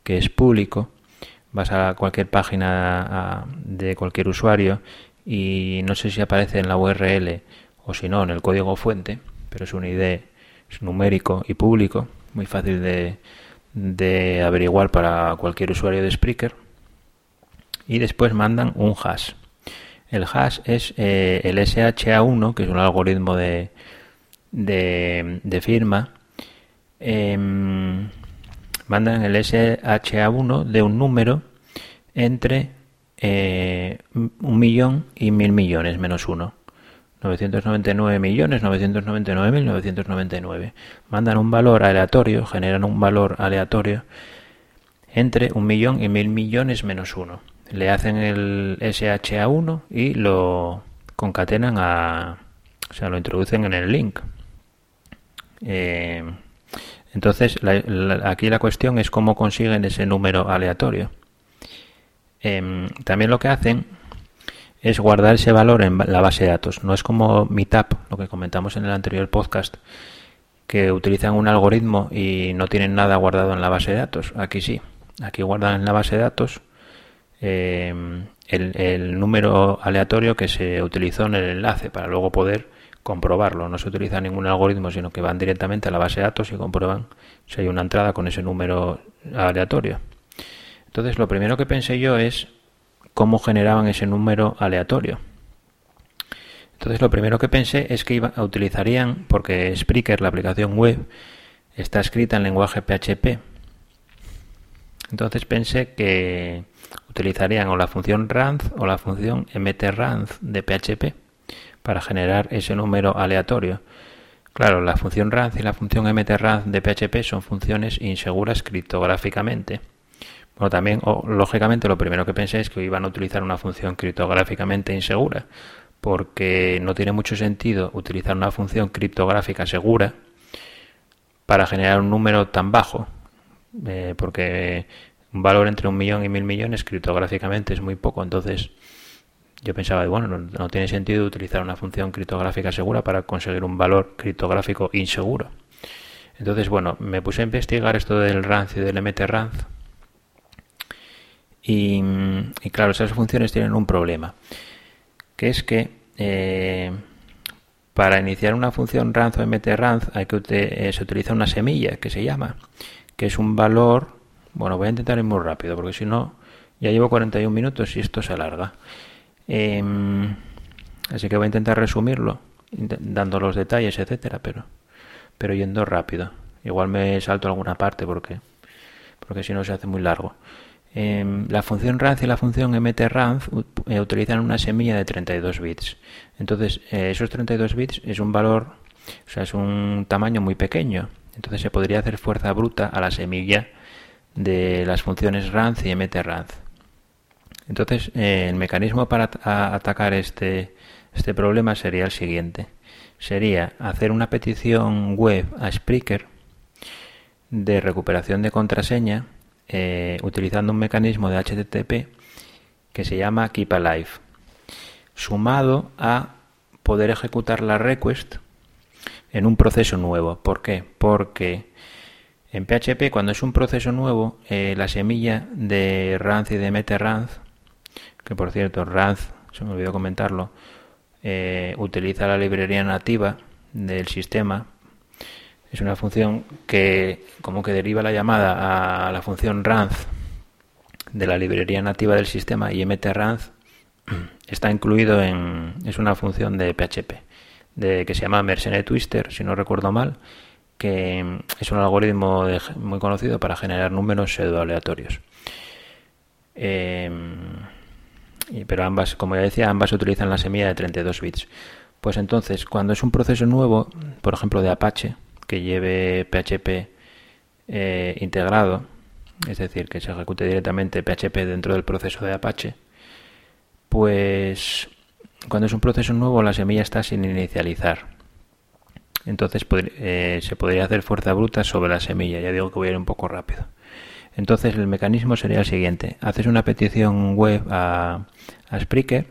que es público. Vas a cualquier página de cualquier usuario y no sé si aparece en la URL o si no en el código fuente, pero es un ID es numérico y público, muy fácil de, averiguar para cualquier usuario de Spreaker. Y después mandan un hash. El hash es eh, el SHA1, que es un algoritmo de, de, firma. Em, mandan el SHA1 de un número entre eh, un millón y mil millones menos uno. 999 millones 999 mil 999. Mandan un valor aleatorio, generan un valor aleatorio entre un millón y mil millones menos uno. Le hacen el SHA1 y lo concatenan a. O sea, lo introducen en el link. Eh, entonces, aquí la cuestión es cómo consiguen ese número aleatorio. Em, también lo que hacen es guardar ese valor en la base de datos. No es como Meetup, lo que comentamos en el anterior podcast, que utilizan un algoritmo y no tienen nada guardado en la base de datos. Aquí sí. Aquí guardan en la base de datos em, el, número aleatorio que se utilizó en el enlace para luego poder comprobarlo. No se utiliza ningún algoritmo, sino que van directamente a la base de datos y comprueban si hay una entrada con ese número aleatorio. Entonces, lo primero que pensé yo es cómo generaban ese número aleatorio. Entonces, lo primero que pensé es que iba, utilizarían, porque Spreaker, la aplicación web, está escrita en lenguaje PHP. Entonces pensé que utilizarían o la función ranth o la función mtranth de PHP para generar ese número aleatorio. Claro, la función ranth y la función mtranth de PHP son funciones inseguras criptográficamente. Bueno, también, lógicamente, lo primero que pensé es que iban a utilizar una función criptográficamente insegura, porque no tiene mucho sentido utilizar una función criptográfica segura para generar un número tan bajo, eh, porque un valor entre un millón y mil millones criptográficamente es muy poco, entonces yo pensaba, bueno, no, tiene sentido utilizar una función criptográfica segura para conseguir un valor criptográfico inseguro. Entonces, bueno, me puse a investigar esto del RAND y del MTRAND y, claro, esas funciones tienen un problema, que es que eh, para iniciar una función ranz o mtranz hay que eh, se utiliza una semilla que se llama, que es un valor, bueno, voy a intentar ir muy rápido porque si no ya llevo 41 minutos y esto se alarga. Em, así que voy a intentar resumirlo, dando los detalles, etcétera, pero, pero yendo rápido. Igual me salto alguna parte porque, porque si no se hace muy largo. Em, la función ranz y la función mtranz eh, utilizan una semilla de 32 bits. Entonces, eh, esos 32 bits es un valor, o sea, es un tamaño muy pequeño. Entonces se podría hacer fuerza bruta a la semilla de las funciones ranz y mtranz. Entonces, eh, el mecanismo para atacar este, este problema sería el siguiente. Sería hacer una petición web a Spreaker de recuperación de contraseña eh, utilizando un mecanismo de HTTP que se llama Keep Alive, sumado a poder ejecutar la request en un proceso nuevo. ¿Por qué? Porque en PHP, cuando es un proceso nuevo, eh, la semilla de Ranz y de MetaRanz, que por cierto, Ranz, se me olvidó comentarlo, eh, utiliza la librería nativa del sistema es una función que como que deriva la llamada a la función ranz de la librería nativa del sistema y mtranz está incluido en es una función de PHP de que se llama Mercenary Twister si no recuerdo mal que es un algoritmo muy conocido para generar números pseudo aleatorios em, pero ambas como ya decía ambas utilizan la semilla de 32 bits. Pues entonces cuando es un proceso nuevo por ejemplo de Apache que lleve PHP eh, integrado, es decir, que se ejecute directamente PHP dentro del proceso de Apache, pues cuando es un proceso nuevo la semilla está sin inicializar. Entonces eh, se podría hacer fuerza bruta sobre la semilla. Ya digo que voy a ir un poco rápido. Entonces el mecanismo sería el siguiente. Haces una petición web a, a Spreaker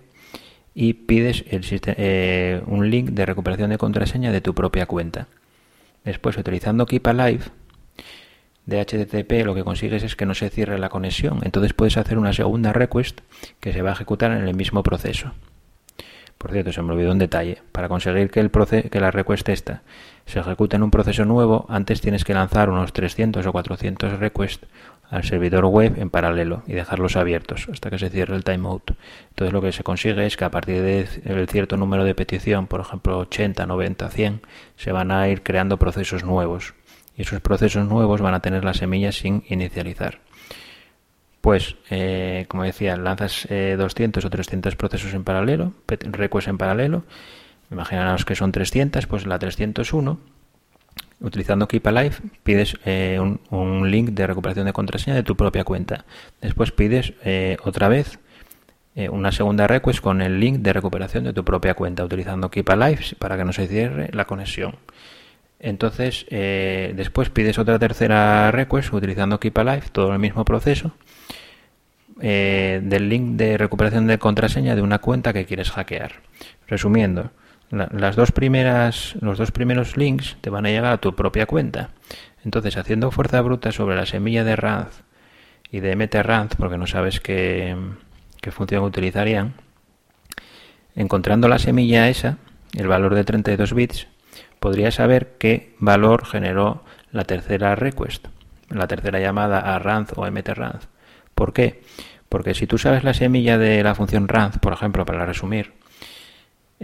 y pides eh, un link de recuperación de contraseña de tu propia cuenta. Después, utilizando Keep Alive de HTTP, lo que consigues es que no se cierre la conexión. Entonces puedes hacer una segunda request que se va a ejecutar en el mismo proceso. Por cierto, se me olvidó un detalle. Para conseguir que, el que la request esta se ejecute en un proceso nuevo, antes tienes que lanzar unos 300 o 400 requests al servidor web en paralelo y dejarlos abiertos hasta que se cierre el timeout. Entonces lo que se consigue es que a partir de cierto número de petición, por ejemplo 80, 90, 100, se van a ir creando procesos nuevos y esos procesos nuevos van a tener las semillas sin inicializar. Pues, eh, como decía, lanzas 200 eh, o 300 procesos en paralelo, requests en paralelo, imaginaos que son 300, pues la 301 Utilizando Keep Alive pides eh, un, link de recuperación de contraseña de tu propia cuenta. Después pides eh, otra vez eh, una segunda request con el link de recuperación de tu propia cuenta utilizando Keep Alive para que no se cierre la conexión. Entonces, después pides otra tercera request utilizando Keep Alive, todo el mismo proceso, del link de recuperación de contraseña de una cuenta que quieres hackear. Resumiendo, las dos primeras, los dos primeros links te van a llegar a tu propia cuenta. Entonces, haciendo fuerza bruta sobre la semilla de Ranz y de MTRanz, porque no sabes qué, qué función utilizarían, encontrando la semilla esa, el valor de 32 bits, podrías saber qué valor generó la tercera request, la tercera llamada a Ranz o MTRanz. ¿Por qué? Porque si tú sabes la semilla de la función Ranz, por ejemplo, para resumir,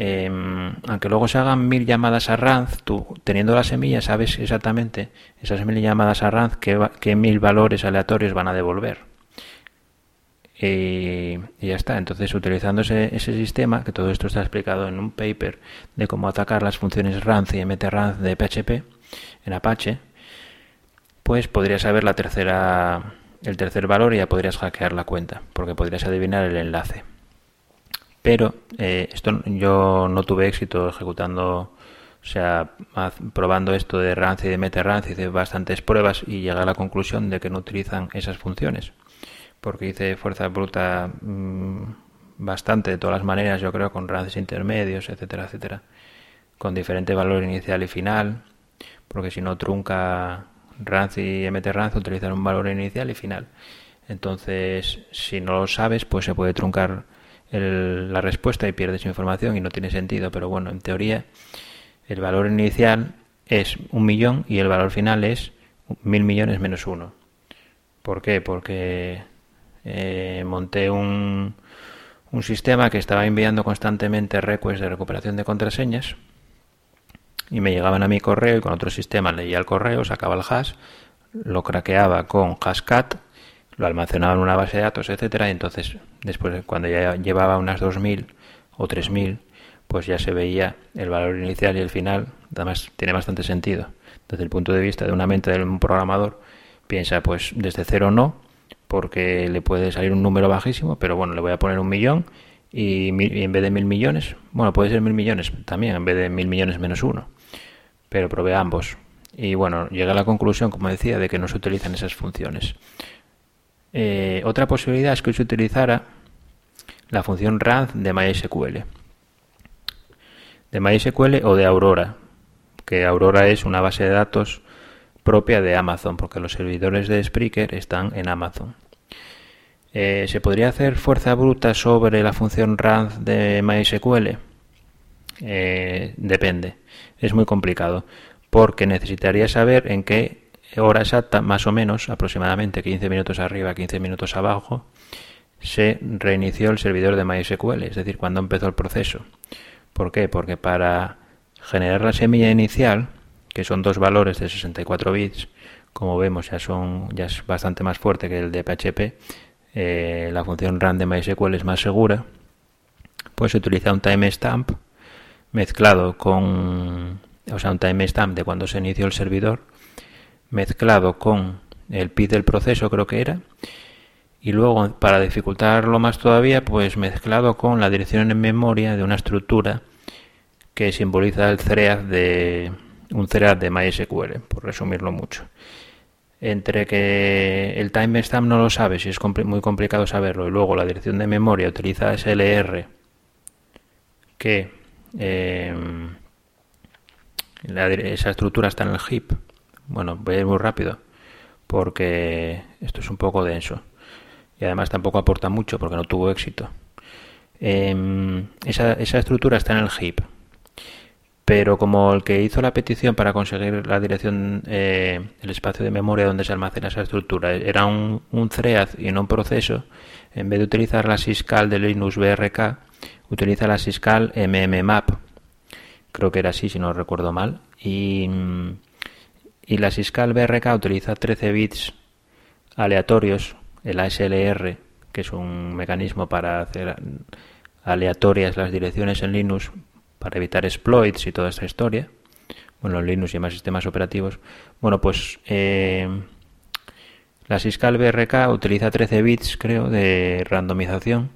Em, aunque luego se hagan mil llamadas a Ranz, tú teniendo la semilla sabes exactamente esas mil llamadas a Ranz qué, mil valores aleatorios van a devolver. Y, ya está. Entonces, utilizando ese, sistema, que todo esto está explicado en un paper de cómo atacar las funciones Ranz y mtranz de PHP en Apache, pues podrías saber la tercera, el tercer valor y ya podrías hackear la cuenta, porque podrías adivinar el enlace. Pero eh, esto yo no tuve éxito ejecutando, o sea, probando esto de Ranz y de MetaRanz, hice bastantes pruebas y llegué a la conclusión de que no utilizan esas funciones. Porque hice fuerza bruta mm, bastante de todas las maneras, yo creo, con rances intermedios, etcétera, etcétera. Con diferente valor inicial y final. Porque si no trunca Ranz y MTRanz utilizan un valor inicial y final. Entonces, si no lo sabes, pues se puede truncar la respuesta y pierdes información y no tiene sentido, pero bueno, en teoría el valor inicial es un millón y el valor final es mil millones menos uno. ¿Por qué? Porque eh, monté un, un sistema que estaba enviando constantemente requests de recuperación de contraseñas y me llegaban a mi correo y con otro sistema leía el correo, sacaba el hash, lo craqueaba con hashcat lo almacenaba en una base de datos, etcétera, y entonces después cuando ya llevaba unas 2000 o 3000, pues ya se veía el valor inicial y el final, además tiene bastante sentido. Desde el punto de vista de una mente de un programador, piensa pues desde cero no, porque le puede salir un número bajísimo, pero bueno, le voy a poner un millón y, en vez de mil millones, bueno, puede ser mil millones también, en vez de mil millones menos uno, pero probé ambos. Y bueno, llegué a la conclusión, como decía, de que no se utilizan esas funciones. Eh, otra posibilidad es que se utilizara la función ranz de MySQL. De MySQL o de Aurora, que Aurora es una base de datos propia de Amazon, porque los servidores de Spreaker están en Amazon. Eh, ¿Se podría hacer fuerza bruta sobre la función ranz de MySQL? Eh, depende, es muy complicado, porque necesitaría saber en qué hora exacta, más o menos, aproximadamente 15 minutos arriba, 15 minutos abajo, se reinició el servidor de MySQL, es decir, cuando empezó el proceso. ¿Por qué? Porque para generar la semilla inicial, que son dos valores de 64 bits, como vemos ya son ya es bastante más fuerte que el de PHP, eh, la función run de MySQL es más segura, pues se utiliza un timestamp mezclado con, o sea, un timestamp de cuando se inició el servidor, mezclado con el PID del proceso, creo que era, y luego, para dificultarlo más todavía, pues mezclado con la dirección en memoria de una estructura que simboliza el thread de un thread de MySQL, por resumirlo mucho. Entre que el timestamp no lo sabe, si es muy complicado saberlo, y luego la dirección de memoria utiliza SLR, que eh, esa estructura está en el heap bueno, voy a ir muy rápido porque esto es un poco denso y además tampoco aporta mucho porque no tuvo éxito. Em, esa, estructura está en el heap. pero como el que hizo la petición para conseguir la dirección, eh, el espacio de memoria donde se almacena esa estructura, era un, un thread y no un proceso, en vez de utilizar la syscall de Linux BRK, utiliza la syscall mmmap. Creo que era así, si no recuerdo mal. Y, y la syscall BRK utiliza 13 bits aleatorios, el ASLR, que es un mecanismo para hacer aleatorias las direcciones en Linux para evitar exploits y toda esta historia, bueno, Linux y más sistemas operativos, bueno, pues eh, la Syscall BRK utiliza 13 bits, creo, de randomización.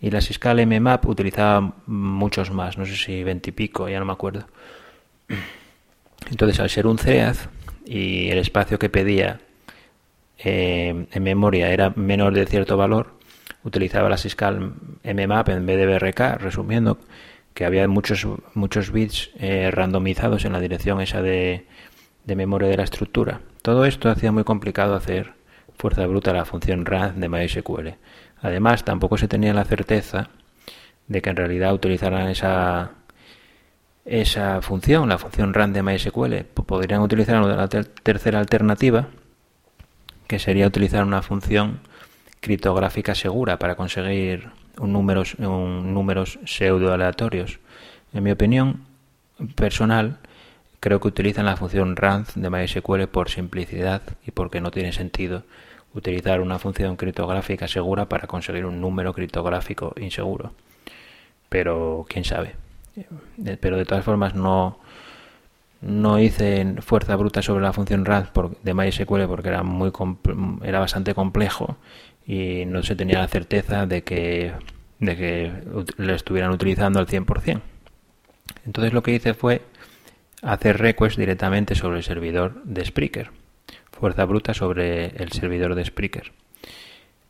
Y la Syscall mmap utilizaba muchos más, no sé si 20 y pico, ya no me acuerdo. Entonces, al ser un CEAD y el espacio que pedía eh, en memoria era menor de cierto valor, utilizaba la Syscall mmap en vez de BRK, resumiendo, que había muchos, muchos bits eh, randomizados en la dirección esa de, de, memoria de la estructura. Todo esto hacía muy complicado hacer fuerza bruta la función RAND de MySQL. Además, tampoco se tenía la certeza de que en realidad utilizaran esa, esa función, la función RAND de MySQL. Podrían utilizar una tercera alternativa, que sería utilizar una función criptográfica segura para conseguir un números, un pseudo aleatorios. En mi opinión personal, creo que utilizan la función rand de MySQL por simplicidad y porque no tiene sentido utilizar una función criptográfica segura para conseguir un número criptográfico inseguro. Pero quién sabe. Pero de todas formas no no hice fuerza bruta sobre la función rand de MySQL porque era muy era bastante complejo y no se tenía la certeza de que, de que lo estuvieran utilizando al 100%. Entonces lo que hice fue hacer request directamente sobre el servidor de Spreaker. Fuerza bruta sobre el servidor de Spreaker.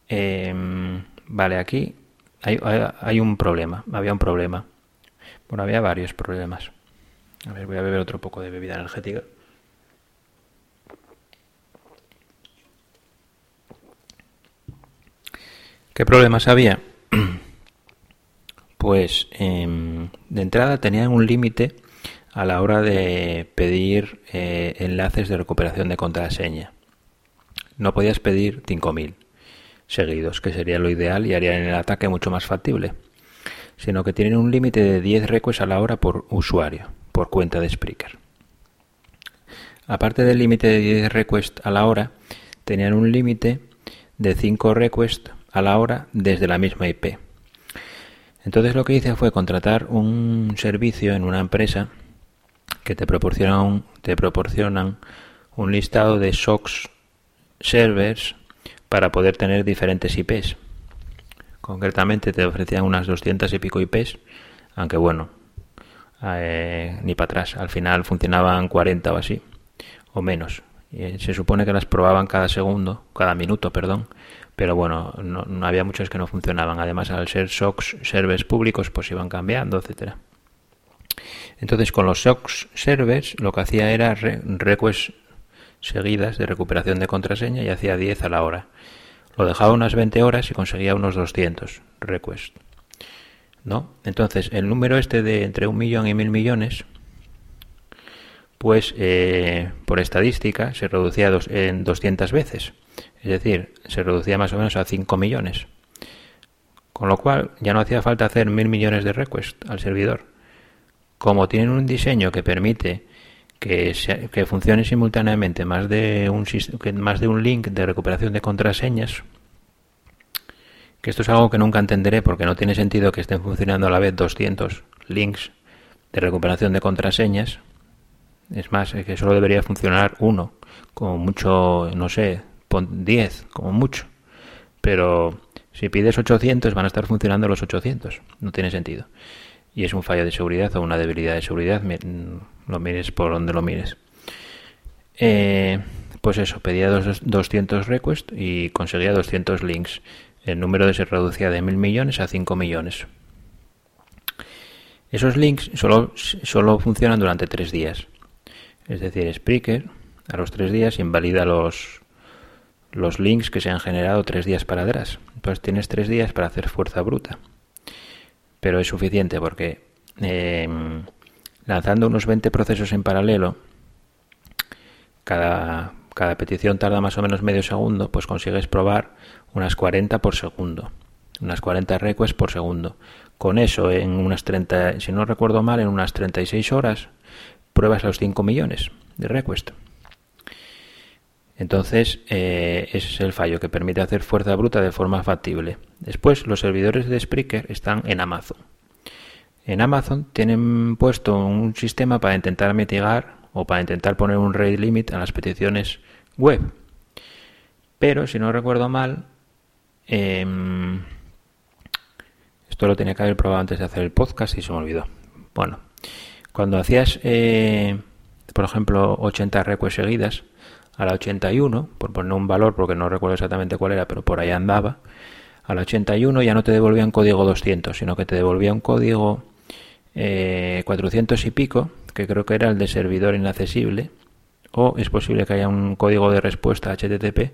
Em, vale, aquí hay, hay, un problema. Había un problema. Bueno, había varios problemas. A ver, voy a beber otro poco de bebida energética. ¿Qué problemas había? Pues em, de entrada tenían un límite a la hora de pedir eh, enlaces de recuperación de contraseña. No podías pedir 5.000 seguidos, que sería lo ideal y harían el ataque mucho más factible, sino que tienen un límite de 10 requests a la hora por usuario, por cuenta de Spreaker. Aparte del límite de 10 requests a la hora, tenían un límite de 5 requests a la hora desde la misma IP. Entonces lo que hice fue contratar un servicio en una empresa que te proporcionan un, listado de SOX servers para poder tener diferentes IPs. Concretamente te ofrecían unas 200 y pico IPs, aunque bueno, eh, ni para atrás. Al final funcionaban 40 o así, o menos. Y se supone que las probaban cada segundo, cada minuto, perdón, pero bueno, no, había muchos que no funcionaban. Además, al ser SOX servers públicos, pues iban cambiando, etcétera. Entonces, con los SOX servers, lo que hacía era requests seguidas de recuperación de contraseña y hacía 10 a la hora. Lo dejaba unas 20 horas y conseguía unos 200 requests. ¿No? Entonces, el número este de entre un millón y mil millones, pues eh, por estadística se reducía en 200 veces. Es decir, se reducía más o menos a 5 millones. Con lo cual ya no hacía falta hacer mil millones de requests al servidor. Como tienen un diseño que permite que, que funcione simultáneamente más de, un, más de un link de recuperación de contraseñas, que esto es algo que nunca entenderé porque no tiene sentido que estén funcionando a la vez 200 links de recuperación de contraseñas. Es más, que solo debería funcionar uno, como mucho, no sé, 10 como mucho. Pero si pides 800 van a estar funcionando los 800. No tiene sentido. Y es un fallo de seguridad o una debilidad de seguridad. Lo mires por donde lo mires. Eh, pues eso, pedía 200 requests y conseguía 200 links. El número se reducía de mil millones a 5 millones. Esos links solo, solo funcionan durante tres días. Es decir, Spreaker a los tres días invalida los, los links que se han generado tres días para atrás. Entonces tienes tres días para hacer fuerza bruta. Pero es suficiente porque em, lanzando unos 20 procesos en paralelo, cada, cada petición tarda más o menos medio segundo, pues consigues probar unas 40 por segundo, unas 40 requests por segundo. Con eso, en unas 30, si no recuerdo mal, en unas 36 horas, pruebas los 5 millones de requests. Entonces, eh, ese es el fallo que permite hacer fuerza bruta de forma factible. Después, los servidores de Spreaker están en Amazon. En Amazon tienen puesto un sistema para intentar mitigar o para intentar poner un rate limit a las peticiones web. Pero, si no recuerdo mal, em, esto lo tenía que haber probado antes de hacer el podcast y se me olvidó. Bueno, cuando hacías, eh, por ejemplo, 80 requests seguidas, a la 81, por poner un valor porque no recuerdo exactamente cuál era, pero por ahí andaba, a la 81 ya no te devolvía un código 200, sino que te devolvía un código 400 eh, y pico, que creo que era el de servidor inaccesible, o es posible que haya un código de respuesta HTTP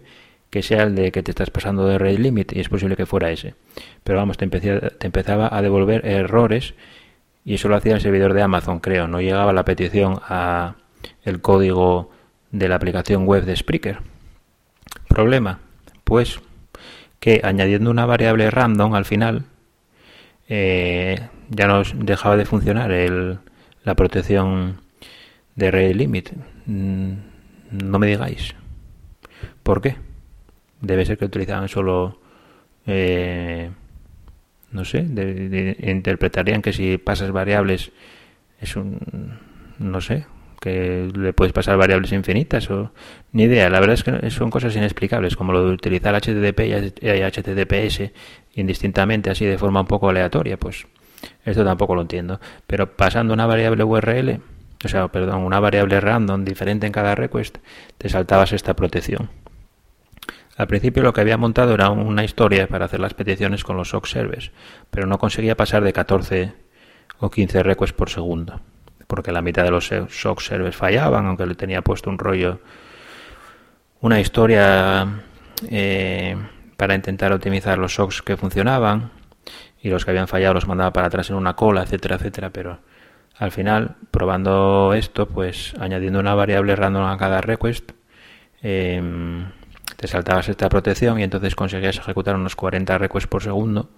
que sea el de que te estás pasando de rate limit y es posible que fuera ese. Pero vamos, te, te empezaba a devolver errores y eso lo hacía el servidor de Amazon, creo. No llegaba la petición a el código de la aplicación web de Spreaker. Problema, pues que añadiendo una variable random al final eh, ya nos dejaba de funcionar el, la protección de rate limit. Mm, no me digáis. ¿Por qué? Debe ser que utilizaban solo, eh, no sé, interpretarían que si pasas variables es un, no sé, que le puedes pasar variables infinitas o ni idea. La verdad es que son cosas inexplicables, como lo de utilizar HTTP y HTTPS indistintamente, así de forma un poco aleatoria, pues esto tampoco lo entiendo. Pero pasando una variable URL, o sea, perdón, una variable random diferente en cada request, te saltabas esta protección. Al principio lo que había montado era una historia para hacer las peticiones con los SOC servers, pero no conseguía pasar de 14 o 15 requests por segundo porque la mitad de los SOC servers fallaban, aunque le tenía puesto un rollo, una historia eh, para intentar optimizar los SOCs que funcionaban y los que habían fallado los mandaba para atrás en una cola, etcétera, etcétera, pero al final, probando esto, pues añadiendo una variable random a cada request, em, te saltabas esta protección y entonces conseguías ejecutar unos 40 requests por segundo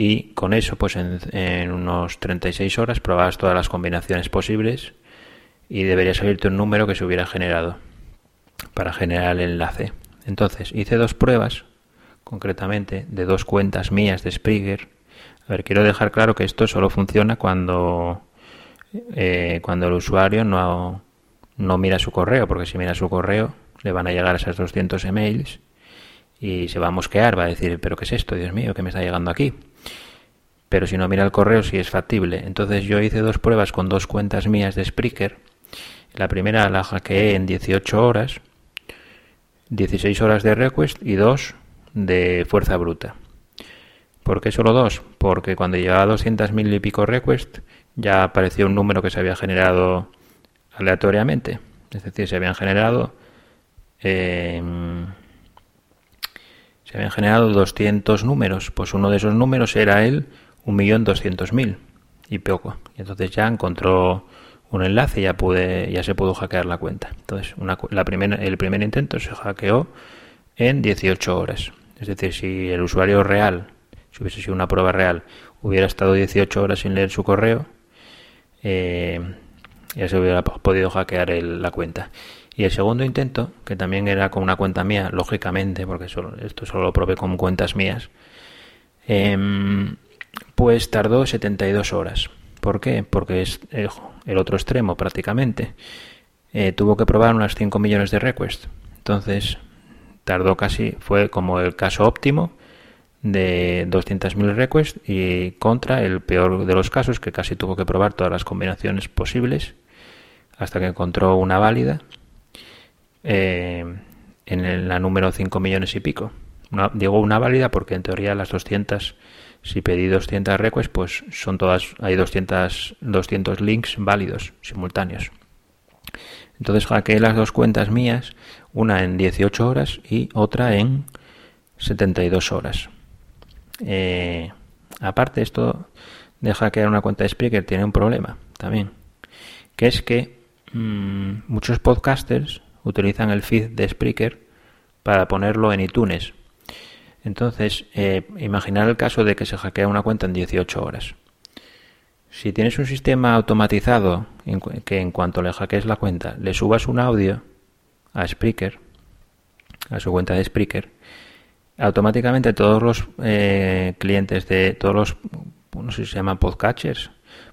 y con eso pues en, unos 36 horas probabas todas las combinaciones posibles y debería salirte un número que se hubiera generado para generar el enlace. Entonces hice dos pruebas, concretamente de dos cuentas mías de Springer. A ver, quiero dejar claro que esto solo funciona cuando, eh, cuando el usuario no, no mira su correo, porque si mira su correo le van a llegar esas 200 emails y se va a mosquear, va a decir, pero ¿qué es esto? Dios mío, ¿qué me está llegando aquí? Pero si no mira el correo sí es factible. Entonces yo hice dos pruebas con dos cuentas mías de Spreaker. La primera la hackeé en 18 horas, 16 horas de request y dos de fuerza bruta. ¿Por qué solo dos? Porque cuando llegaba a 200.000 y pico request ya apareció un número que se había generado aleatoriamente. Es decir, se habían generado eh, se habían generado 200 números. Pues uno de esos números era el un millón doscientos mil y poco. Y entonces ya encontró un enlace y ya, pude, ya se pudo hackear la cuenta. Entonces, la primera, el primer intento se hackeó en 18 horas. Es decir, si el usuario real, si hubiese sido una prueba real, hubiera estado 18 horas sin leer su correo, eh, ya se hubiera podido hackear la cuenta. Y el segundo intento, que también era con una cuenta mía, lógicamente, porque solo, esto solo lo probé con cuentas mías, eh, pues tardó 72 horas. ¿Por qué? Porque es el otro extremo prácticamente. Eh, tuvo que probar unas 5 millones de requests. Entonces, tardó casi, fue como el caso óptimo de 200.000 requests y contra el peor de los casos que casi tuvo que probar todas las combinaciones posibles hasta que encontró una válida eh, en la número 5 millones y pico. digo una válida porque en teoría las 200 si pedí 200 requests, pues son todas, hay 200, 200 links válidos, simultáneos. Entonces hackeé las dos cuentas mías, una en 18 horas y otra en 72 horas. Eh, aparte, esto de hackear una cuenta de Spreaker tiene un problema también. que es que mm, muchos podcasters utilizan el feed de Spreaker para ponerlo en iTunes. Entonces, eh, imaginar el caso de que se hackea una cuenta en 18 horas. Si tienes un sistema automatizado que en cuanto le hackees la cuenta le subas un audio a Spreaker, a su cuenta de Spreaker, automáticamente todos los eh, clientes de todos los, no se llaman podcatchers,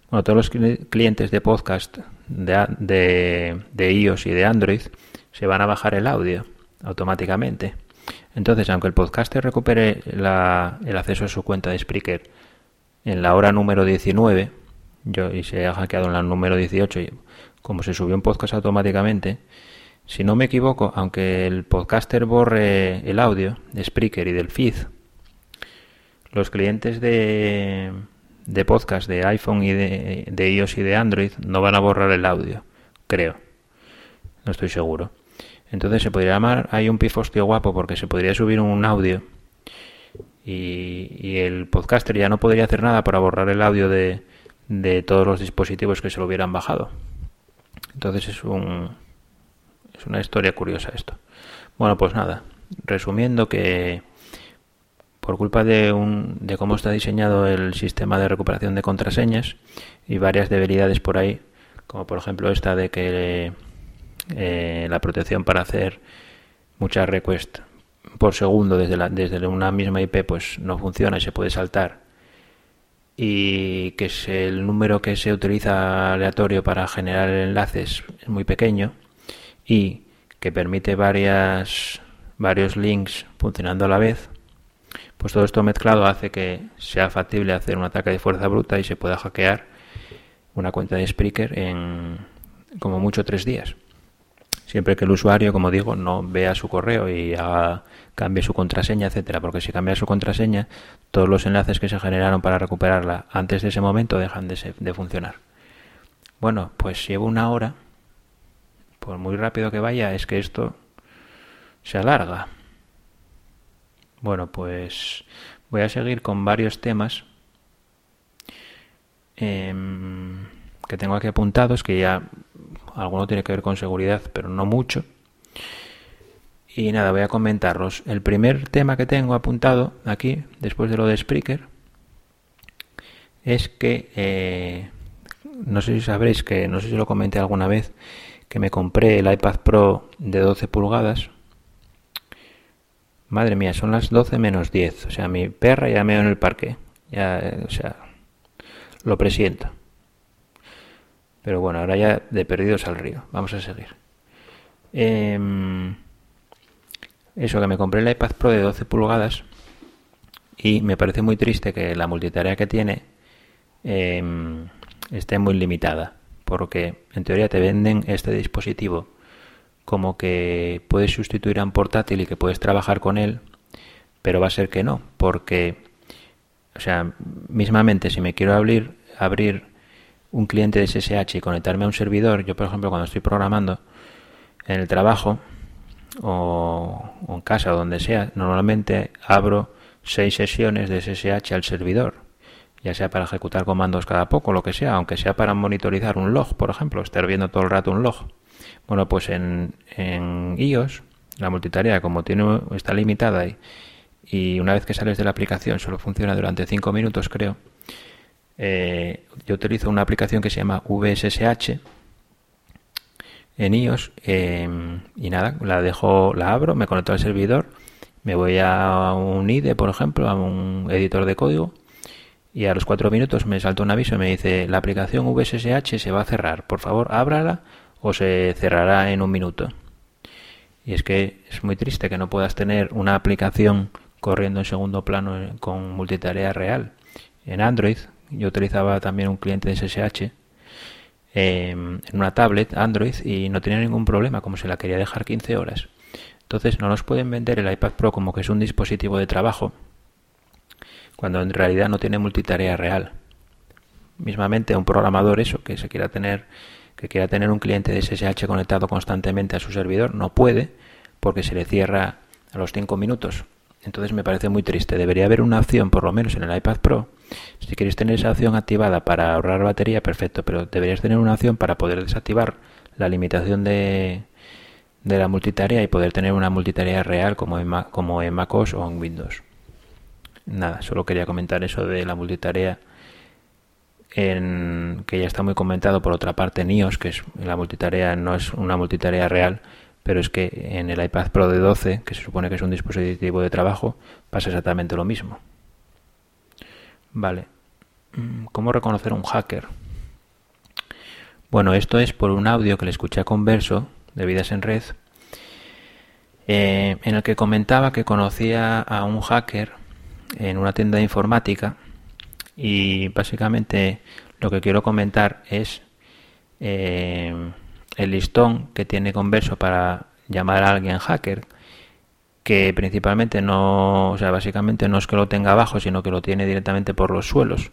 bueno, todos los clientes de podcast de, de iOS y de Android se van a bajar el audio automáticamente. Entonces, aunque el podcaster recupere la, el acceso a su cuenta de Spreaker en la hora número 19 yo, y se ha hackeado en la número 18, y como se subió un podcast automáticamente, si no me equivoco, aunque el podcaster borre el audio de Spreaker y del feed, los clientes de, de podcast de iPhone y de, de iOS y de Android no van a borrar el audio, creo. No estoy seguro. Entonces se podría llamar hay un pifostio guapo porque se podría subir un audio y, y, el podcaster ya no podría hacer nada para borrar el audio de, de todos los dispositivos que se lo hubieran bajado. Entonces es un es una historia curiosa esto. Bueno, pues nada, resumiendo que por culpa de, un, de cómo está diseñado el sistema de recuperación de contraseñas y varias debilidades por ahí, como por ejemplo esta de que eh, la protección para hacer muchas requests por segundo desde, la, desde una misma IP pues no funciona y se puede saltar. Y que es el número que se utiliza aleatorio para generar enlaces es muy pequeño y que permite varias varios links funcionando a la vez pues todo esto mezclado hace que sea factible hacer un ataque de fuerza bruta y se pueda hackear una cuenta de Spreaker en como mucho tres días siempre que el usuario, como digo, no vea su correo y cambie su contraseña, etcétera, porque si cambia su contraseña, todos los enlaces que se generaron para recuperarla antes de ese momento dejan de, funcionar. Bueno, pues llevo una hora, por muy rápido que vaya, es que esto se alarga. Bueno, pues voy a seguir con varios temas eh, que tengo aquí apuntados, que ya alguno tiene que ver con seguridad, pero no mucho. Y nada, voy a comentarlos. El primer tema que tengo apuntado aquí, después de lo de Spreaker, es que, eh, no sé si sabréis que, no sé si lo comenté alguna vez, que me compré el iPad Pro de 12 pulgadas. Madre mía, son las 12 menos 10. O sea, mi perra ya me en el parque. Ya, eh, o sea, lo presiento. Pero bueno, ahora ya de perdidos al río. Vamos a seguir. Em, eso que me compré el iPad Pro de 12 pulgadas y me parece muy triste que la multitarea que tiene em, esté muy limitada. Porque en teoría te venden este dispositivo como que puedes sustituir a un portátil y que puedes trabajar con él, pero va a ser que no, porque, o sea, mismamente si me quiero abrir, abrir un cliente de SSH y conectarme a un servidor, yo por ejemplo cuando estoy programando en el trabajo o, en casa o donde sea, normalmente abro seis sesiones de SSH al servidor, ya sea para ejecutar comandos cada poco, lo que sea, aunque sea para monitorizar un log, por ejemplo, estar viendo todo el rato un log. Bueno, pues en, en iOS la multitarea como tiene está limitada y, y una vez que sales de la aplicación solo funciona durante cinco minutos creo eh, yo utilizo una aplicación que se llama VSSH en iOS em, y nada, la dejo, la abro, me conecto al servidor, me voy a un IDE, por ejemplo, a un editor de código y a los cuatro minutos me salta un aviso y me dice la aplicación VSSH se va a cerrar, por favor ábrala o se cerrará en un minuto. Y es que es muy triste que no puedas tener una aplicación corriendo en segundo plano eh, con multitarea real. En Android, yo utilizaba también un cliente de SSH em, en una tablet Android y no tenía ningún problema, como se la quería dejar 15 horas. Entonces no nos pueden vender el iPad Pro como que es un dispositivo de trabajo, cuando en realidad no tiene multitarea real. Mismamente un programador eso que se quiera tener que quiera tener un cliente de SSH conectado constantemente a su servidor no puede porque se le cierra a los 5 minutos. Entonces me parece muy triste. Debería haber una opción, por lo menos en el iPad Pro, Si queréis tener esa opción activada para ahorrar batería, perfecto, pero deberías tener una opción para poder desactivar la limitación de, de la multitarea y poder tener una multitarea real como en, MacOS o en Windows. Nada, solo quería comentar eso de la multitarea en, que ya está muy comentado por otra parte en iOS, que es la multitarea no es una multitarea real, pero es que en el iPad Pro de 12, que se supone que es un dispositivo de trabajo, pasa exactamente lo mismo. Vale. Mm, ¿Cómo reconocer un hacker? Bueno, esto es por un audio que le escuché a Converso de Vidas en Red, eh, en el que comentaba que conocía a un hacker en una tienda de informática y básicamente lo que quiero comentar es eh, el listón que tiene Converso para llamar a alguien hacker, que principalmente no, o sea, básicamente no es que lo tenga abajo, sino que lo tiene directamente por los suelos.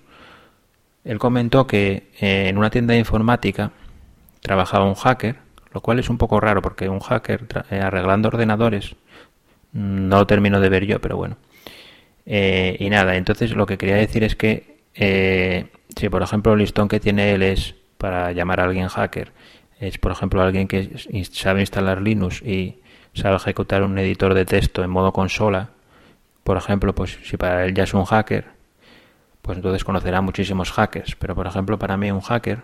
Él comentó que eh, en una tienda de informática trabajaba un hacker, lo cual es un poco raro porque un hacker eh, arreglando ordenadores mm, no lo termino de ver yo, pero bueno. Eh, y nada, entonces lo que quería decir es que si por ejemplo el listón que tiene él es para llamar a alguien hacker, es por ejemplo alguien que sabe instalar Linux y sabe ejecutar un editor de texto en modo consola, por ejemplo, pues si para él ya es un hacker, pues entonces conocerá muchísimos hackers. Pero por ejemplo, para mí un hacker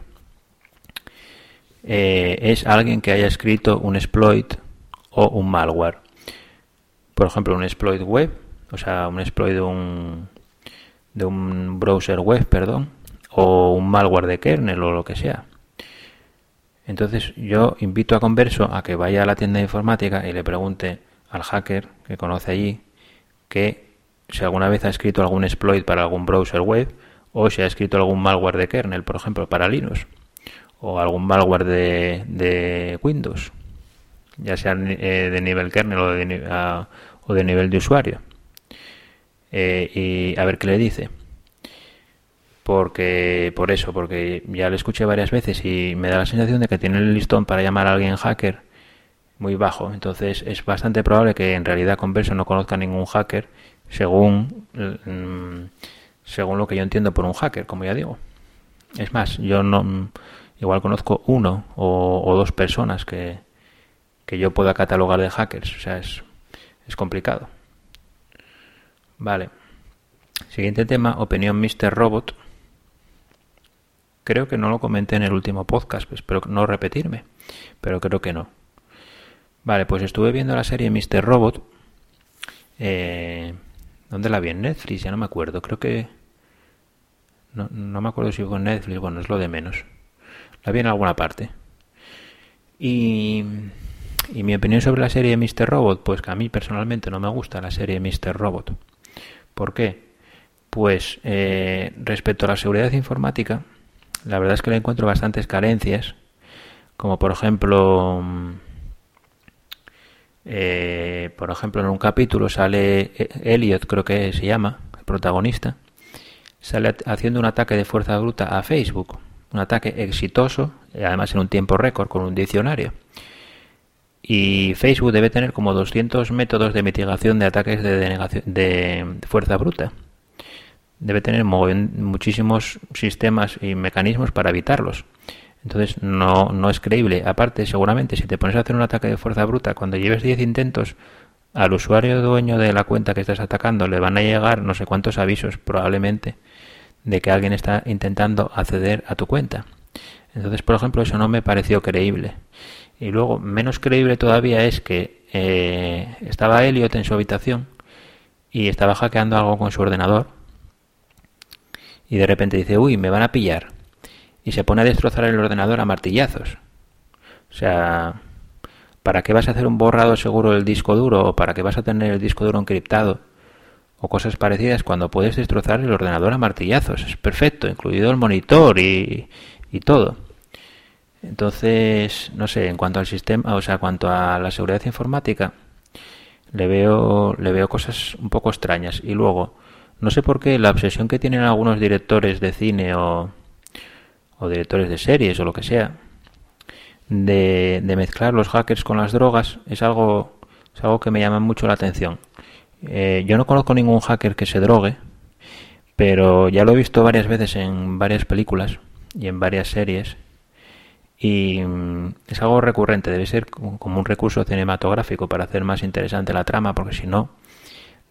eh, es alguien que haya escrito un exploit o un malware. Por ejemplo, un exploit web, o sea, un exploit de un, de un browser web, perdón, o un malware de kernel o lo que sea. Entonces yo invito a Converso a que vaya a la tienda de informática y le pregunte al hacker que conoce allí que si alguna vez ha escrito algún exploit para algún browser web o si ha escrito algún malware de kernel, por ejemplo, para Linux o algún malware de, Windows, ya sea eh, de nivel kernel o de, nivel de usuario. Eh, y a ver qué le dice. Porque, por eso, porque ya lo escuché varias veces y me da la sensación de que tiene el listón para llamar a alguien hacker muy bajo. Entonces es bastante probable que en realidad Converso no conozca ningún hacker según, mm, según lo que yo entiendo por un hacker, como ya digo. Es más, yo no igual conozco uno o, dos personas que, que, yo pueda catalogar de hackers. O sea, es, es complicado. Vale. Siguiente tema, opinión Mr. Robot. Creo que no lo comenté en el último podcast, espero no repetirme, pero creo que no. Vale, pues estuve viendo la serie Mr. Robot. Eh, ¿Dónde la vi? En Netflix, ya no me acuerdo. Creo que... No, no me acuerdo si fue en Netflix, bueno, es lo de menos. La vi en alguna parte. Y, y mi opinión sobre la serie Mr. Robot, pues que a mí personalmente no me gusta la serie Mr. Robot. ¿Por qué? Pues eh, respecto a la seguridad informática, la verdad es que le encuentro bastantes carencias, como por ejemplo, mm, eh, por ejemplo en un capítulo sale eh, Elliot, creo que se llama, el protagonista, sale haciendo un ataque de fuerza bruta a Facebook, un ataque exitoso, además en un tiempo récord con un diccionario. Y Facebook debe tener como 200 métodos de mitigación de ataques de, de fuerza bruta. Debe tener muchísimos sistemas y mecanismos para evitarlos. Entonces no, no es creíble. Aparte, seguramente si te pones a hacer un ataque de fuerza bruta, cuando lleves 10 intentos, al usuario dueño de la cuenta que estás atacando le van a llegar no sé cuántos avisos probablemente de que alguien está intentando acceder a tu cuenta. Entonces, por ejemplo, eso no me pareció creíble. Y luego, menos creíble todavía es que eh, estaba Elliot en su habitación y estaba hackeando algo con su ordenador. Y de repente dice, uy, me van a pillar. Y se pone a destrozar el ordenador a martillazos. O sea, ¿para qué vas a hacer un borrado seguro del disco duro? ¿O para qué vas a tener el disco duro encriptado? o cosas parecidas cuando puedes destrozar el ordenador a martillazos. Es perfecto, incluido el monitor y, y todo. Entonces, no sé, en cuanto al sistema, o sea, cuanto a la seguridad informática, le veo, le veo cosas un poco extrañas. Y luego, no sé por qué la obsesión que tienen algunos directores de cine o, o directores de series o lo que sea, de, de mezclar los hackers con las drogas, es algo, es algo que me llama mucho la atención. Eh, yo no conozco ningún hacker que se drogue, pero ya lo he visto varias veces en varias películas y en varias series y mm, es algo recurrente, debe ser como un recurso cinematográfico para hacer más interesante la trama, porque si no,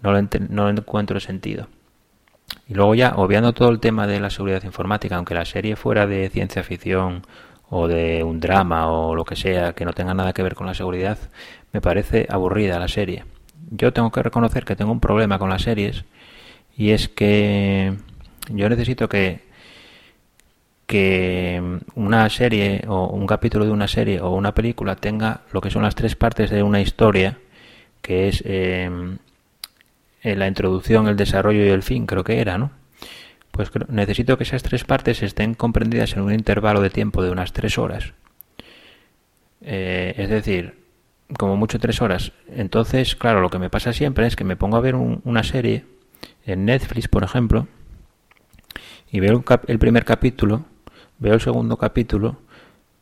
no lo, no encuentro sentido. Y luego ya, obviando todo el tema de la seguridad informática, aunque la serie fuera de ciencia ficción o de un drama o lo que sea que no tenga nada que ver con la seguridad, me parece aburrida la serie. Yo tengo que reconocer que tengo un problema con las series y es que yo necesito que que una serie o un capítulo de una serie o una película tenga lo que son las tres partes de una historia, que es eh, la introducción, el desarrollo y el fin, creo que era, ¿no? Pues necesito que esas tres partes estén comprendidas en un intervalo de tiempo de unas tres horas. Eh, es decir, como mucho tres horas. Entonces, claro, lo que me pasa siempre es que me pongo a ver una serie en Netflix, por ejemplo, y veo el primer capítulo veo el segundo capítulo,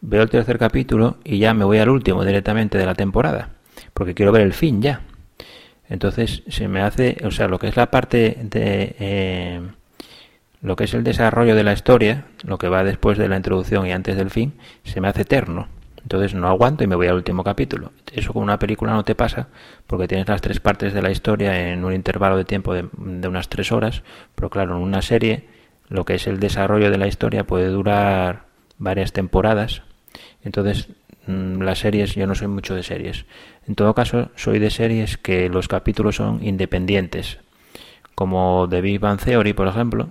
veo el tercer capítulo y ya me voy al último directamente de la temporada, porque quiero ver el fin ya. Entonces se me hace, o sea, lo que es la parte de eh, lo que es el desarrollo de la historia, lo que va después de la introducción y antes del fin, se me hace eterno. Entonces no aguanto y me voy al último capítulo. Eso con una película no te pasa porque tienes las tres partes de la historia en un intervalo de tiempo de, de unas tres horas, pero claro, en una serie lo que es el desarrollo de la historia puede durar varias temporadas. Entonces, las series, yo no soy mucho de series. En todo caso, soy de series que los capítulos son independientes. Como The Big Bang Theory, por ejemplo,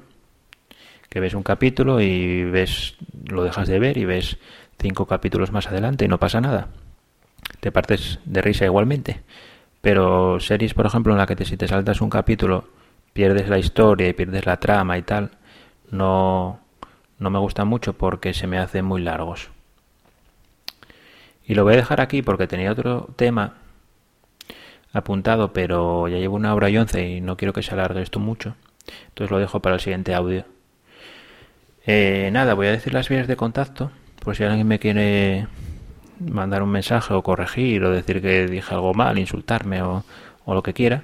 que ves un capítulo y ves, lo dejas de ver y ves cinco capítulos más adelante y no pasa nada. Te partes de risa igualmente. Pero series, por ejemplo, en la que si te saltas un capítulo, pierdes la historia y pierdes la trama y tal, no, no me gusta mucho porque se me hacen muy largos. Y lo voy a dejar aquí porque tenía otro tema apuntado, pero ya llevo una hora y once y no quiero que se alargue esto mucho. Entonces lo dejo para el siguiente audio. Eh, nada, voy a decir las vías de contacto, por si alguien me quiere mandar un mensaje o corregir o decir que dije algo mal, insultarme o, o lo que quiera.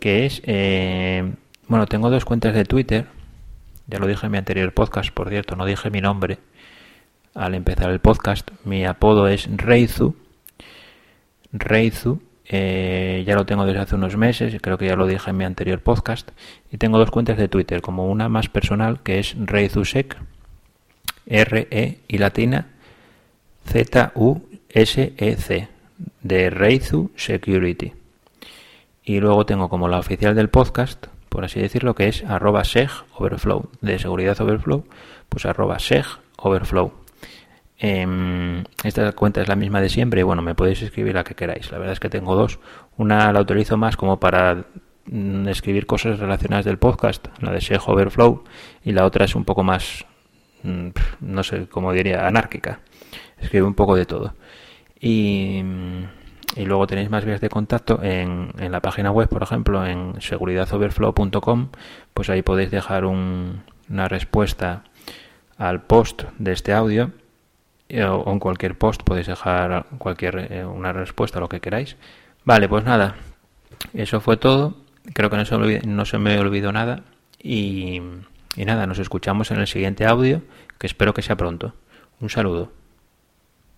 Que es, eh, bueno, tengo dos cuentas de Twitter ya lo dije en mi anterior podcast, por cierto, no dije mi nombre al empezar el podcast. Mi apodo es Reizu. Reizu. Eh, ya lo tengo desde hace unos meses, creo que ya lo dije en mi anterior podcast. Y tengo dos cuentas de Twitter, como una más personal que es ReizuSec, R-E y latina Z-U-S-E-C, de Reizu Security. Y luego tengo como la oficial del podcast, por así decirlo, que es arroba seg overflow, de seguridad overflow, pues arroba seg overflow. Em, esta cuenta es la misma de siempre y bueno, me podéis escribir la que queráis. La verdad es que tengo dos. Una la utilizo más como para mm, escribir cosas relacionadas del podcast, la de Seg Overflow, y la otra es un poco más, mm, no sé cómo diría, anárquica. Escribo un poco de todo. Y mm, y luego tenéis más vías de contacto en, en la página web, por ejemplo, en seguridadoverflow.com, pues ahí podéis dejar una respuesta al post de este audio eh, o, en cualquier post podéis dejar cualquier eh, una respuesta a lo que queráis. Vale, pues nada, eso fue todo. Creo que no se, no se me olvidó nada y, y nada, nos escuchamos en el siguiente audio, que espero que sea pronto. Un saludo.